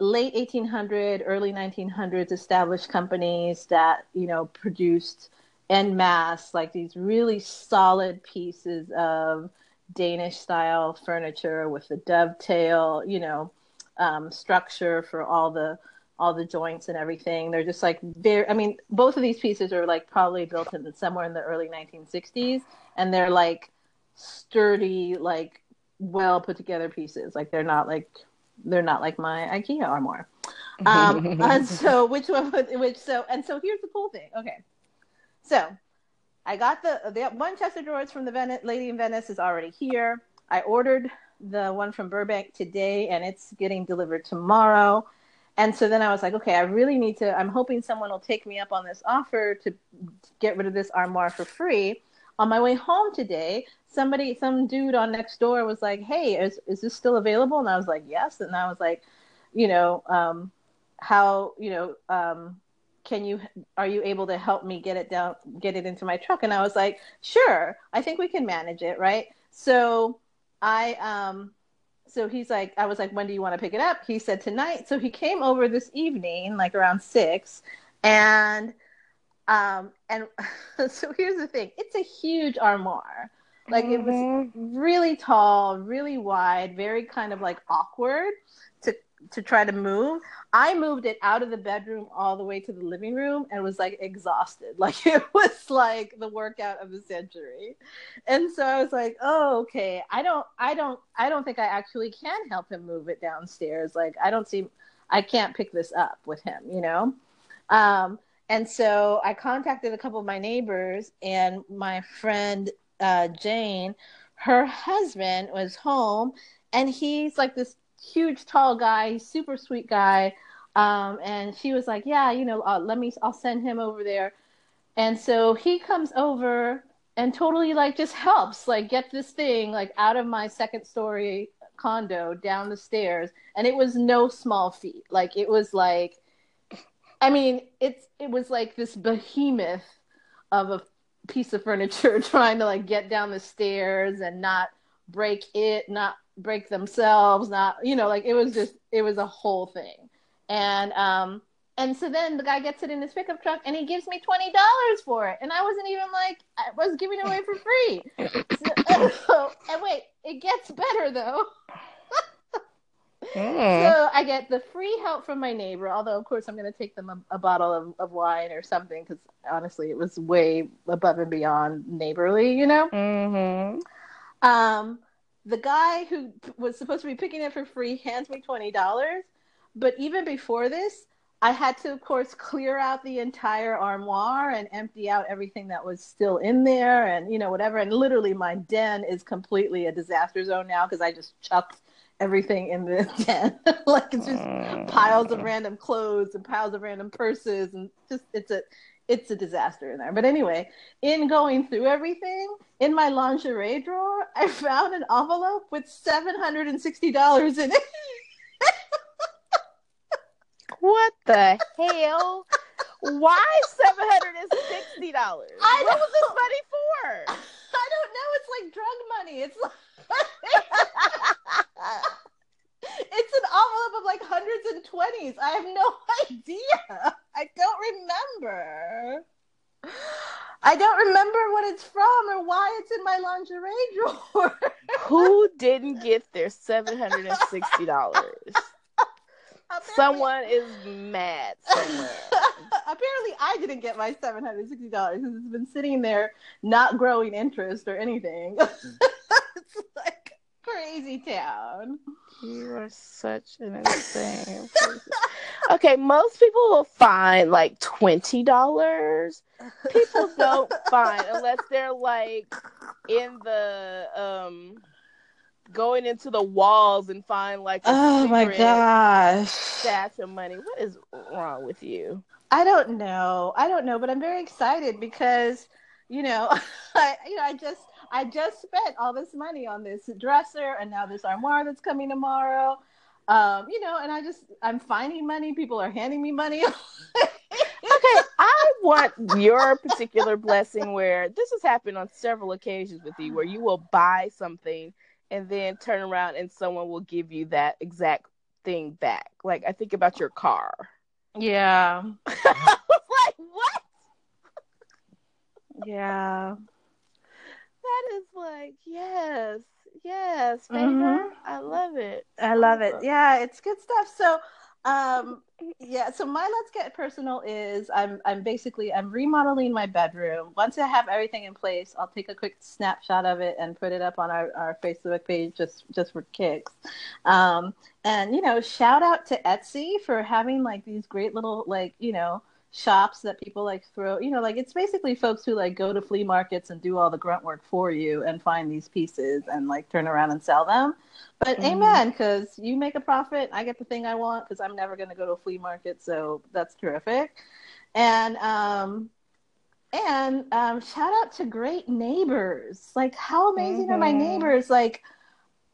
late 1800, early 1900s established companies that you know produced en masse, like these really solid pieces of Danish style furniture with the dovetail, you know, um, structure for all the all the joints and everything. They're just like very. I mean, both of these pieces are like probably built in somewhere in the early 1960s, and they're like sturdy, like well put together pieces. Like they're not like they're not like my IKEA armoire. Um, and so which one? Would, Which so and so here's the cool thing. Okay, so I got the the one chest of drawers from the lady in Venice is already here. I ordered the one from Burbank today, and it's getting delivered tomorrow. And so then I was like, okay, I really need to. I'm hoping someone will take me up on this offer to get rid of this armoire for free. On my way home today, somebody, some dude on Nextdoor was like, "Hey, is is this still available?" And I was like, "Yes." And I was like, you know, um, how you know, um, can you are you able to help me get it down get it into my truck? And i was like sure i think we can manage it right? So i um so he's like i was like when do you want to pick it up? He said tonight. So he came over this evening like around six and um and so here's the thing. It's a huge armoire. Like mm-hmm. it was mm-hmm. really tall really wide very kind of like awkward to try to move. I moved it out of the bedroom all the way to the living room and was like exhausted. Like it was like the workout of the century. And so I was like, "Oh, okay. I don't I don't I don't think I actually can help him move it downstairs. Like I don't see I can't pick this up with him, you know?" Um and so I contacted a couple of my neighbors and my friend uh, Jane, her husband was home and he's like this huge tall guy, super sweet guy. Um, and she was like, "Yeah, you know, uh, let me. I'll send him over there." And so he comes over and totally like just helps like get this thing like out of my second story condo down the stairs and it was no small feat like it was like i mean it's it was like this behemoth of a piece of furniture trying to like get down the stairs and not break it not break themselves, not you know, like it was just it was a whole thing. And um and so then the guy gets it in his pickup truck and he gives me twenty dollars for it. And I wasn't even like I was giving it away for free. so, and wait, it gets better though. Mm. So I get the free help from my neighbor, although of course I'm going to take them a, a bottle of, of wine or something because honestly it was way above and beyond neighborly, you know. Mm-hmm. Um, the guy who was supposed to be picking it for free hands me twenty dollars. But even before this, I had to, of course, clear out the entire armoire and empty out everything that was still in there, and you know whatever. And literally, my den is completely a disaster zone now because I just chucked everything in the den. like it's just piles of uh. random clothes and piles of random purses, and just it's a it's a disaster in there. But anyway, in going through everything in my lingerie drawer, I found an envelope with seven hundred and sixty dollars in it. what the hell? Why seven hundred and sixty dollars? I know what was this money for? I don't know. It's like drug money. It's like it's an envelope of like hundreds and twenties. I have no idea. I don't remember. I don't remember what it's from or why it's in my lingerie drawer. Who didn't get their seven hundred and sixty dollars? Someone is mad somewhere. Apparently, I didn't get my seven hundred sixty dollars because it's been sitting there, not growing interest or anything. it's like crazy town. You are such an insane person. okay, most people will find like twenty dollars. People don't find unless they're like in the um going into the walls and find like oh my gosh stash of money. What is wrong with you? I don't know. I don't know, but I'm very excited because you know, I you know I just I just spent all this money on this dresser and now this armoire that's coming tomorrow. Um, you know, and I just I'm finding money. People are handing me money. okay, I want your particular blessing where this has happened on several occasions with you, where you will buy something and then turn around and someone will give you that exact thing back. Like I think about your car. Yeah. like what? Yeah that is like yes, yes. Mm-hmm. I love it. I love it. Yeah, it's good stuff. So, um, yeah. So my let's get personal is I'm I'm basically I'm remodeling my bedroom. Once I have everything in place, I'll take a quick snapshot of it and put it up on our, our Facebook page just just for kicks. Um, and you know, shout out to Etsy for having like these great little like you know shops that people like throw you know like it's basically folks who like go to flea markets and do all the grunt work for you and find these pieces and like turn around and sell them but mm. amen because you make a profit i get the thing i want because i'm never going to go to a flea market so that's terrific and um and um shout out to great neighbors like how amazing mm-hmm. are my mm-hmm. neighbors like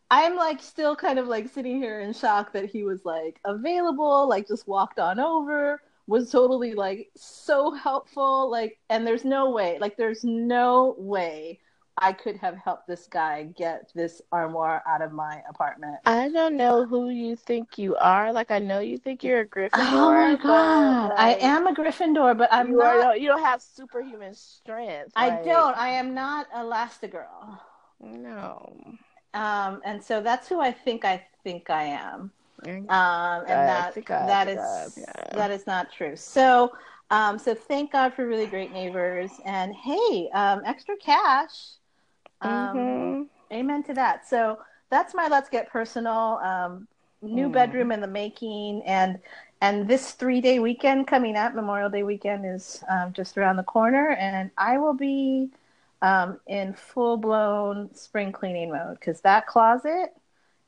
I'm like still kind of like sitting here in shock that he was like available, like just walked on over was totally like so helpful like and there's no way like there's no way I could have helped this guy get this armoire out of my apartment. I don't know who you think you are. Like I know you think you're a Gryffindor. Oh my god, like, I am a Gryffindor, but I'm you not. Are, you don't have superhuman strength. I like... don't. I am not Elastigirl. No. Um, and so that's who I think I think I am. Um, and that that is yeah. that is not true. So um, so thank God for really great neighbors. And hey, um, extra cash. Um, mm-hmm. Amen to that. So that's my let's get personal. Um, new mm. bedroom in the making, and and this three day weekend coming up, Memorial Day weekend, is um, just around the corner, and I will be um, in full blown spring cleaning mode because that closet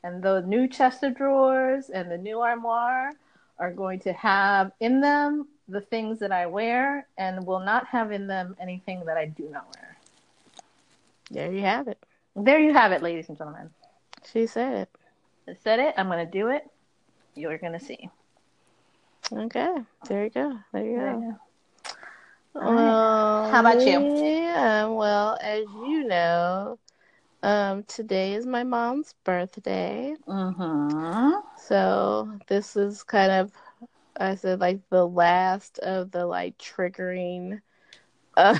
and the new chest of drawers and the new armoire are going to have in them the things that I wear and will not have in them anything that I do not wear. There you have it. There you have it, ladies and gentlemen. She said it. I said it. I'm going to do it. You're going to see. Okay. There you go. There you there go. You go. Um, How about you? Yeah. Well, as you know, um, today is my mom's birthday. Mm-hmm. So this is kind of I said like the last of the like triggering uh,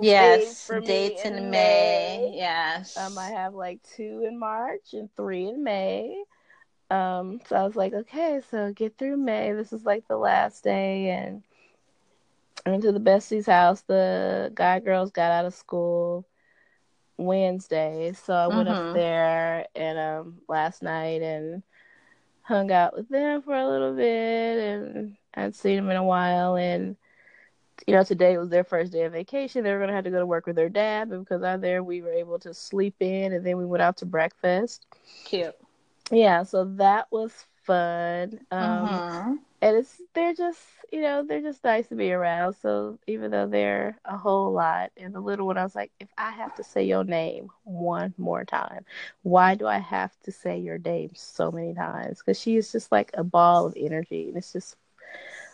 yes dates in, in May. May. Yes. Um, I have like two in March and three in May. Um, so I was like, okay, so get through May. This is like the last day, and I went to the bestie's house. The guy girls got out of school Wednesday, so I went mm-hmm. up there and um last night and hung out with them for a little bit and I'd seen them in a while and you know today was their first day of vacation. They were to have to go to work with their dad but because I'm there we were able to sleep in and then we went out to breakfast. Cute. Yeah so that was fun. Um mm-hmm. And it's they're just you know, they're just nice to be around. So even though they're a whole lot, and the little one, I was like, if I have to say your name one more time, why do I have to say your name so many times? Because she is just like a ball of energy, and it's just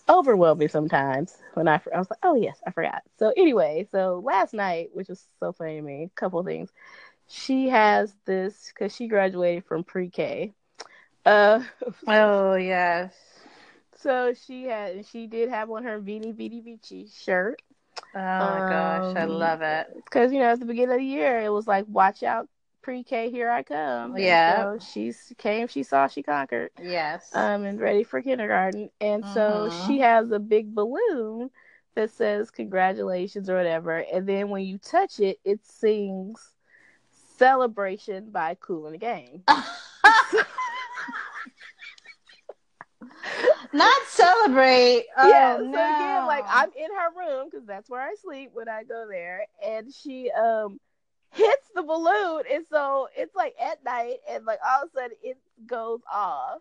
overwhelming sometimes. When I, I was like, oh yes, I forgot. So anyway, so last night, which was so funny to me, a couple things. She has this because she graduated from pre-K. Uh, oh yes so she had, she did have on her Veni Vidi Vici shirt. Oh my um, gosh, I um, love it. Because you know, at the beginning of the year, it was like, "Watch out, pre-K, here I come." Yeah. so she came, she saw, she conquered. Yes. Um, and ready for kindergarten, and mm-hmm. so she has a big balloon that says "Congratulations" or whatever, and then when you touch it, it sings "Celebration" by Kool and the Gang. Not celebrate. Oh, yeah. So no. again, like I'm in her room because that's where I sleep when I go there, and she um hits the balloon, and so it's like at night, and like all of a sudden it goes off,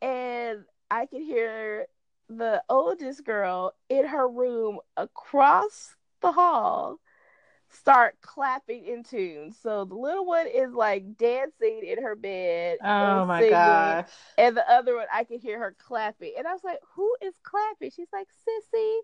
and I can hear the oldest girl in her room across the hall start clapping in tune. So the little one is like dancing in her bed. Oh my singing, gosh. And the other one, I could hear her clapping. And I was like, who is clapping? She's like, Sissy.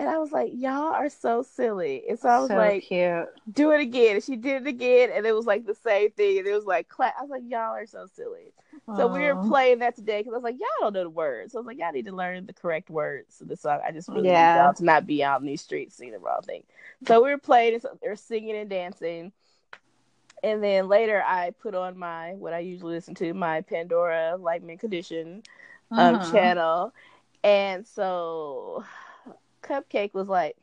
And I was like, y'all are so silly. And so I was so like, cute. do it again. And she did it again. And it was like the same thing. And it was like, clap. I was like, y'all are so silly. Aww. So we were playing that today because I was like, y'all don't know the words. So I was like, y'all need to learn the correct words to the song. I just really yeah. need y'all to not be out in these streets singing the wrong thing. So we were playing and so they're singing and dancing. And then later I put on my, what I usually listen to, my Pandora Like Mint Condition um, uh-huh. channel. And so Cupcake was like,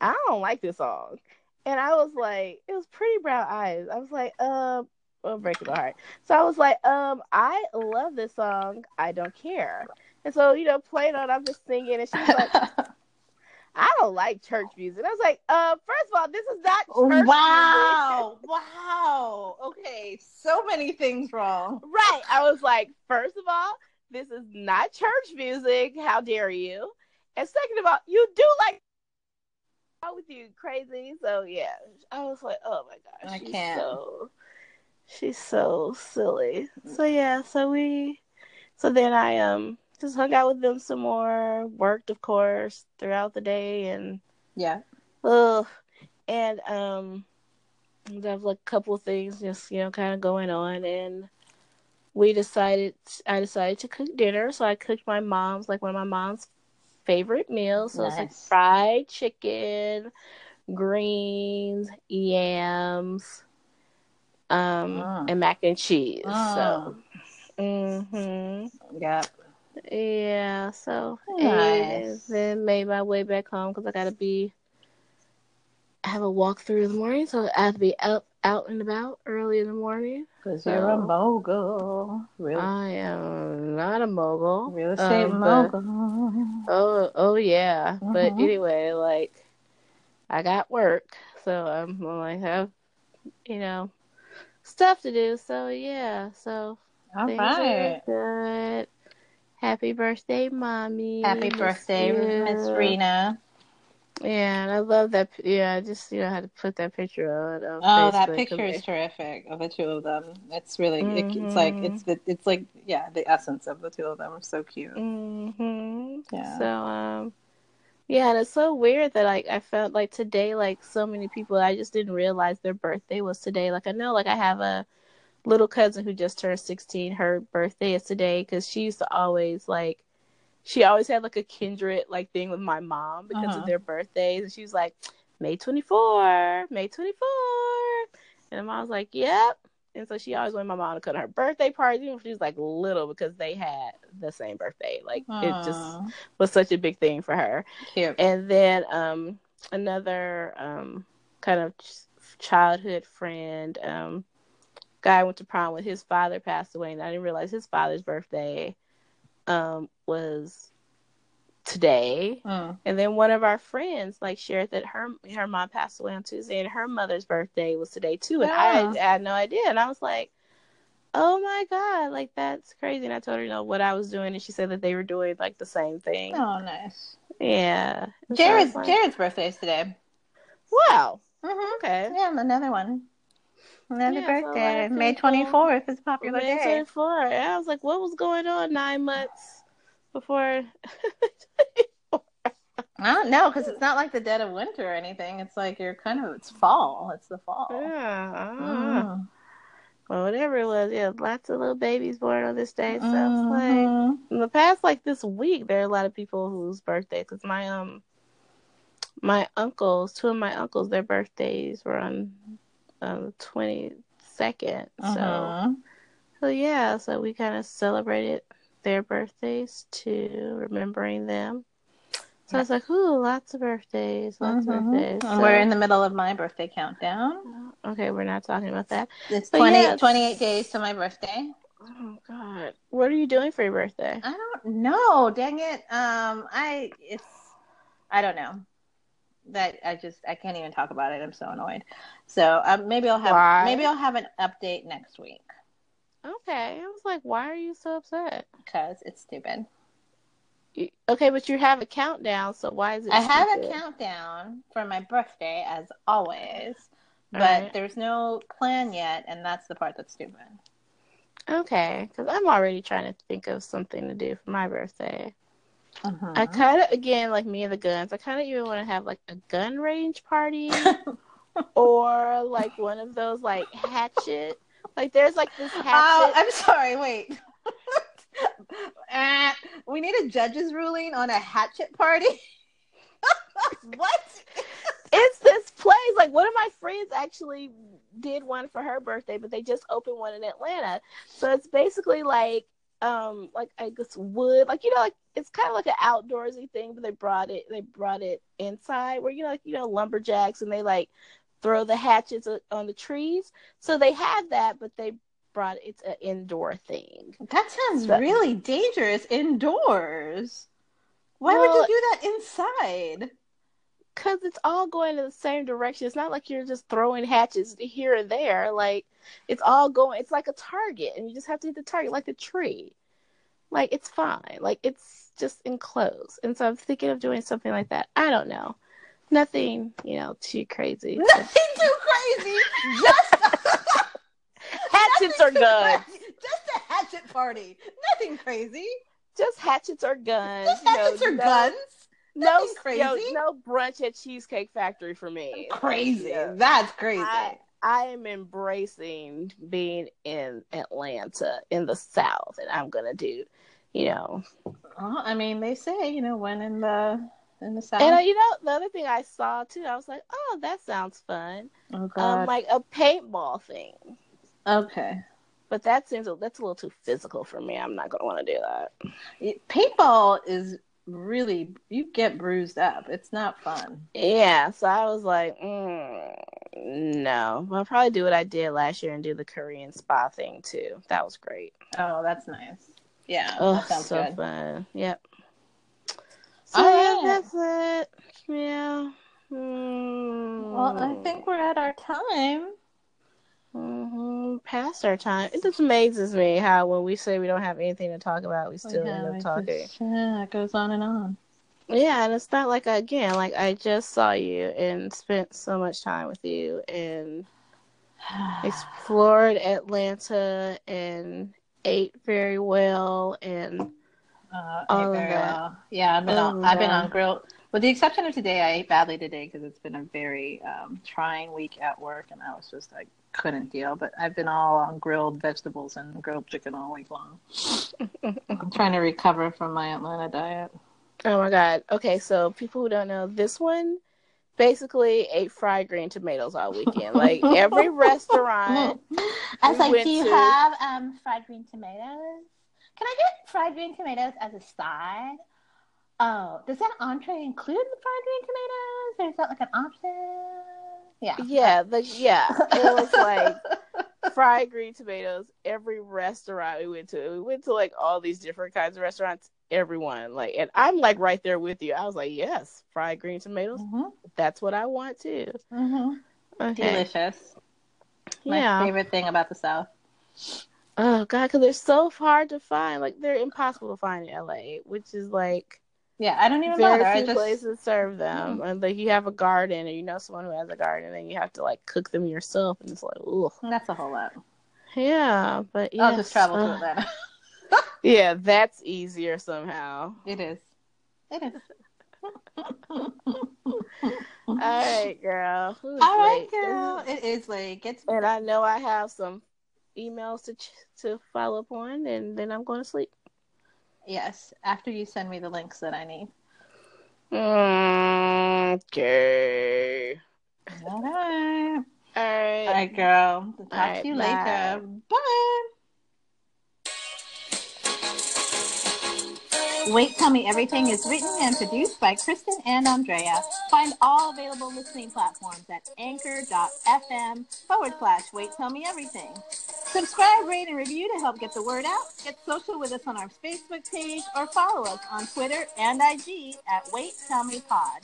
I don't like this song. And I was like, it was Pretty Brown Eyes. I was like, um, uh, breaking my heart. So I was like, um, I love this song. I don't care. And so, you know, playing on, I'm just singing, and she's like, I don't like church music. And I was like, uh, first of all, this is not church Wow. Music. Wow. Okay. So many things wrong. Right. I was like, first of all, this is not church music. How dare you? And second of all, you do like with you crazy. So yeah, I was like, oh my gosh, I can't. So, she's so silly. So yeah, so we, so then I um just hung out with them some more. Worked, of course, throughout the day, and yeah, ugh, and um, have like a couple of things just you know kind of going on, and we decided I decided to cook dinner. So I cooked my mom's like one of my mom's favorite meals. So nice. it's like fried chicken, greens, yams, um, oh. and mac and cheese. So Mhm. Yep. Yeah. So Nice. and then made my way back home because I gotta be have a walk through in the morning, so I have to be out out and about early in the morning. Because you're a mogul. Real, I am not a mogul. real estate um, but- mogul. Oh, oh yeah. But Mhm. anyway, like I got work, so I'm like have you know stuff to do. So yeah, so All things right. are good. Happy birthday, mommy! Happy birthday, Miss. Rena. Yeah, and I love that. Yeah, I just you know had to put that picture on. on Oh, that picture is terrific of the two of them. It's really, it, it's like, Mhm. it's the, it's like, yeah, the essence of the two of them are so cute. hmm Yeah. So um, yeah, and it's so weird that like I felt like today, like so many people, I just didn't realize their birthday was today. Like I know, like I have a little cousin who just turned sixteen. Her birthday is today because she used to always like. She always had like a kindred like thing with my mom because Uh-huh. of their birthdays, and she was like, May twenty four, May twenty four, and my mom was like, Yep. And so she always wanted my mom to come to her birthday party, even when she was like little, because they had the same birthday. Like it just was such a big thing for her. cute. And then um, another um, kind of ch- childhood friend, um, guy I went to prom with, his father passed away, and I didn't realize his father's birthday um, was today. Mm. And then one of our friends like shared that her her mom passed away on Tuesday, and her mother's birthday was today too. And I, Yeah. I had no idea, and I was like. Oh my god, like that's crazy. And I told her, you know, what I was doing, and she said that they were doing like the same thing. Oh, nice. Yeah. And so Jared's, like, Jared's birthday is today. Wow. hmm Okay. Yeah, another one. Another Yeah, so a lot birthday. May 24th is a popular May day. 24. And I was like, what was going on nine months before? I don't know because it's not like the dead of winter or anything. It's like you're kind of it's fall. It's the fall. yeah. I don't know. Mm. Well, whatever it was, yeah, lots of little babies born on this day. So it's like in the past, like this week, there are a lot of people whose birthday Because my um, my uncles, two of my uncles, their birthdays were on um, the twenty second. So. So yeah, so we kind of celebrated their birthdays too, remembering them. So I was like, ooh, lots of birthdays, lots Mhm. of birthdays. And So- we're in the middle of my birthday countdown. okay, we're not talking about that. It's But 20, yeah, 28 days to my birthday. Oh God, what are you doing for your birthday? I don't know. Dang it. Um, I it's I don't know. That I just I can't even talk about it. I'm so annoyed. So um, maybe I'll have Why? maybe I'll have an update next week Okay, I was like, why are you so upset? because it's stupid. You- Okay, but you have a countdown, so why is it? I have a countdown for my birthday as always, but Alright. there's no plan yet, and that's the part that's stupid. Okay, because I'm already trying to think of something to do for my birthday. I Mhm. kind of, again, like me and the guns, I kind of even want to have like a gun range party or like one of those like hatchet. Like there's like this Oh, hatchet. I'm sorry. Wait. Uh, we need a judge's ruling on a hatchet party. what? it's this place. Like one of my friends actually did one for her birthday, but they just opened one in Atlanta. So it's basically like um like I guess wood, like you know, like it's kind of like an outdoorsy thing, but they brought it they brought it inside where you know like you know lumberjacks and they like throw the hatchets o- on the trees. So they have that, but they brought it's an indoor thing. That sounds So- really dangerous indoors. Why Well- would you do that inside? Cause it's all going in the same direction. It's not like you're just throwing hatches here and there. Like it's all going. It's like a target, and you just have to hit the target, like the tree. Like it's fine. Like it's just enclosed. And so I'm thinking of doing something like that. I don't know. Nothing, you know, too crazy. Nothing too crazy. Just hatchets are good. crazy. Just a hatchet party. Nothing crazy. Just hatchets or guns. Just you know, hatchets or guns. No, Nothing yo, crazy. no brunch at Cheesecake Factory for me. Crazy. Yeah. That's crazy. I, I am embracing being in Atlanta in the South, and I'm gonna do, you know. Well, I mean, they say you know when in the in the south. And uh, you know, the other thing I saw too, I was like, oh, that sounds fun. oh God. Um, like a paintball thing, okay. but that seems that's a little too physical for me. I'm not gonna want to do that. Paintball is really you get bruised up. It's not fun. Yeah, so I was like, mm, no. I'll probably do what I did last year and do the Korean spa thing too. That was great. Oh, that's nice. Yeah, oh, that sounds so good. fun. Yep. So All yeah, that's it. Yeah. Mm. Well, I think we're at our time. Hmm Past our time. It just amazes me how when we say we don't have anything to talk about, we still Yeah, end up talking. just- yeah, it goes on and on. Yeah, and it's not like again, like I just saw you and spent so much time with you and explored Atlanta and ate very well and Uh, All of very that. well. Yeah, I've been All on. I've been on grilled. With the exception of today, I ate badly today because it's been a very um, trying week at work, and I was just I couldn't deal. But I've been all on grilled vegetables and grilled chicken all week long. I'm trying to recover from my Atlanta diet. oh my god. Okay, so people who don't know, this one basically ate fried green tomatoes all weekend. Like every restaurant I was we like, "Do you to- have um, fried green tomatoes? Can I get fried green tomatoes as a side? Oh, does that entree include the fried green tomatoes, or is that like an option? Yeah, Yeah, the yeah. It was like fried green tomatoes every restaurant we went to. We went to like all these different kinds of restaurants, everyone. Like and I'm like right there with you. I was like, Yes, fried green tomatoes. hmm That's what I want too. hmm Okay. delicious. My Yeah. favorite thing about the South. Oh god, because they're so hard to find. Like they're impossible to find in LA, which is like Yeah, I don't even very bother. I few just places serve them. And like you have a garden, or you know someone who has a garden, and you have to like cook them yourself, and it's like, ugh. that's a whole lot. Yeah, but I'll just travel to uh, Atlanta. Yeah, that's easier somehow. it is. It is. All right, girl. All right, late? girl. It is late. Get to And I know I have some emails to ch- to follow up on, and then I'm going to sleep. Yes. After you send me the links that I need. Mm, okay. All right. All right. All right, girl. Talk right, to you bye. later. Bye. Wait, Tell Me Everything is written and produced by Kristen and Andrea. Find all available listening platforms at anchor.fm forward slash Wait, Tell Me Everything. Subscribe, rate, and review to help get the word out. Get social with us on our Facebook page or follow us on Twitter and IG at Wait, Tell Me Pod.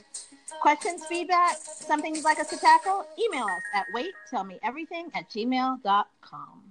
Questions, feedback, something you'd like us to tackle? Email us at waittellmeeverything at gmail.com.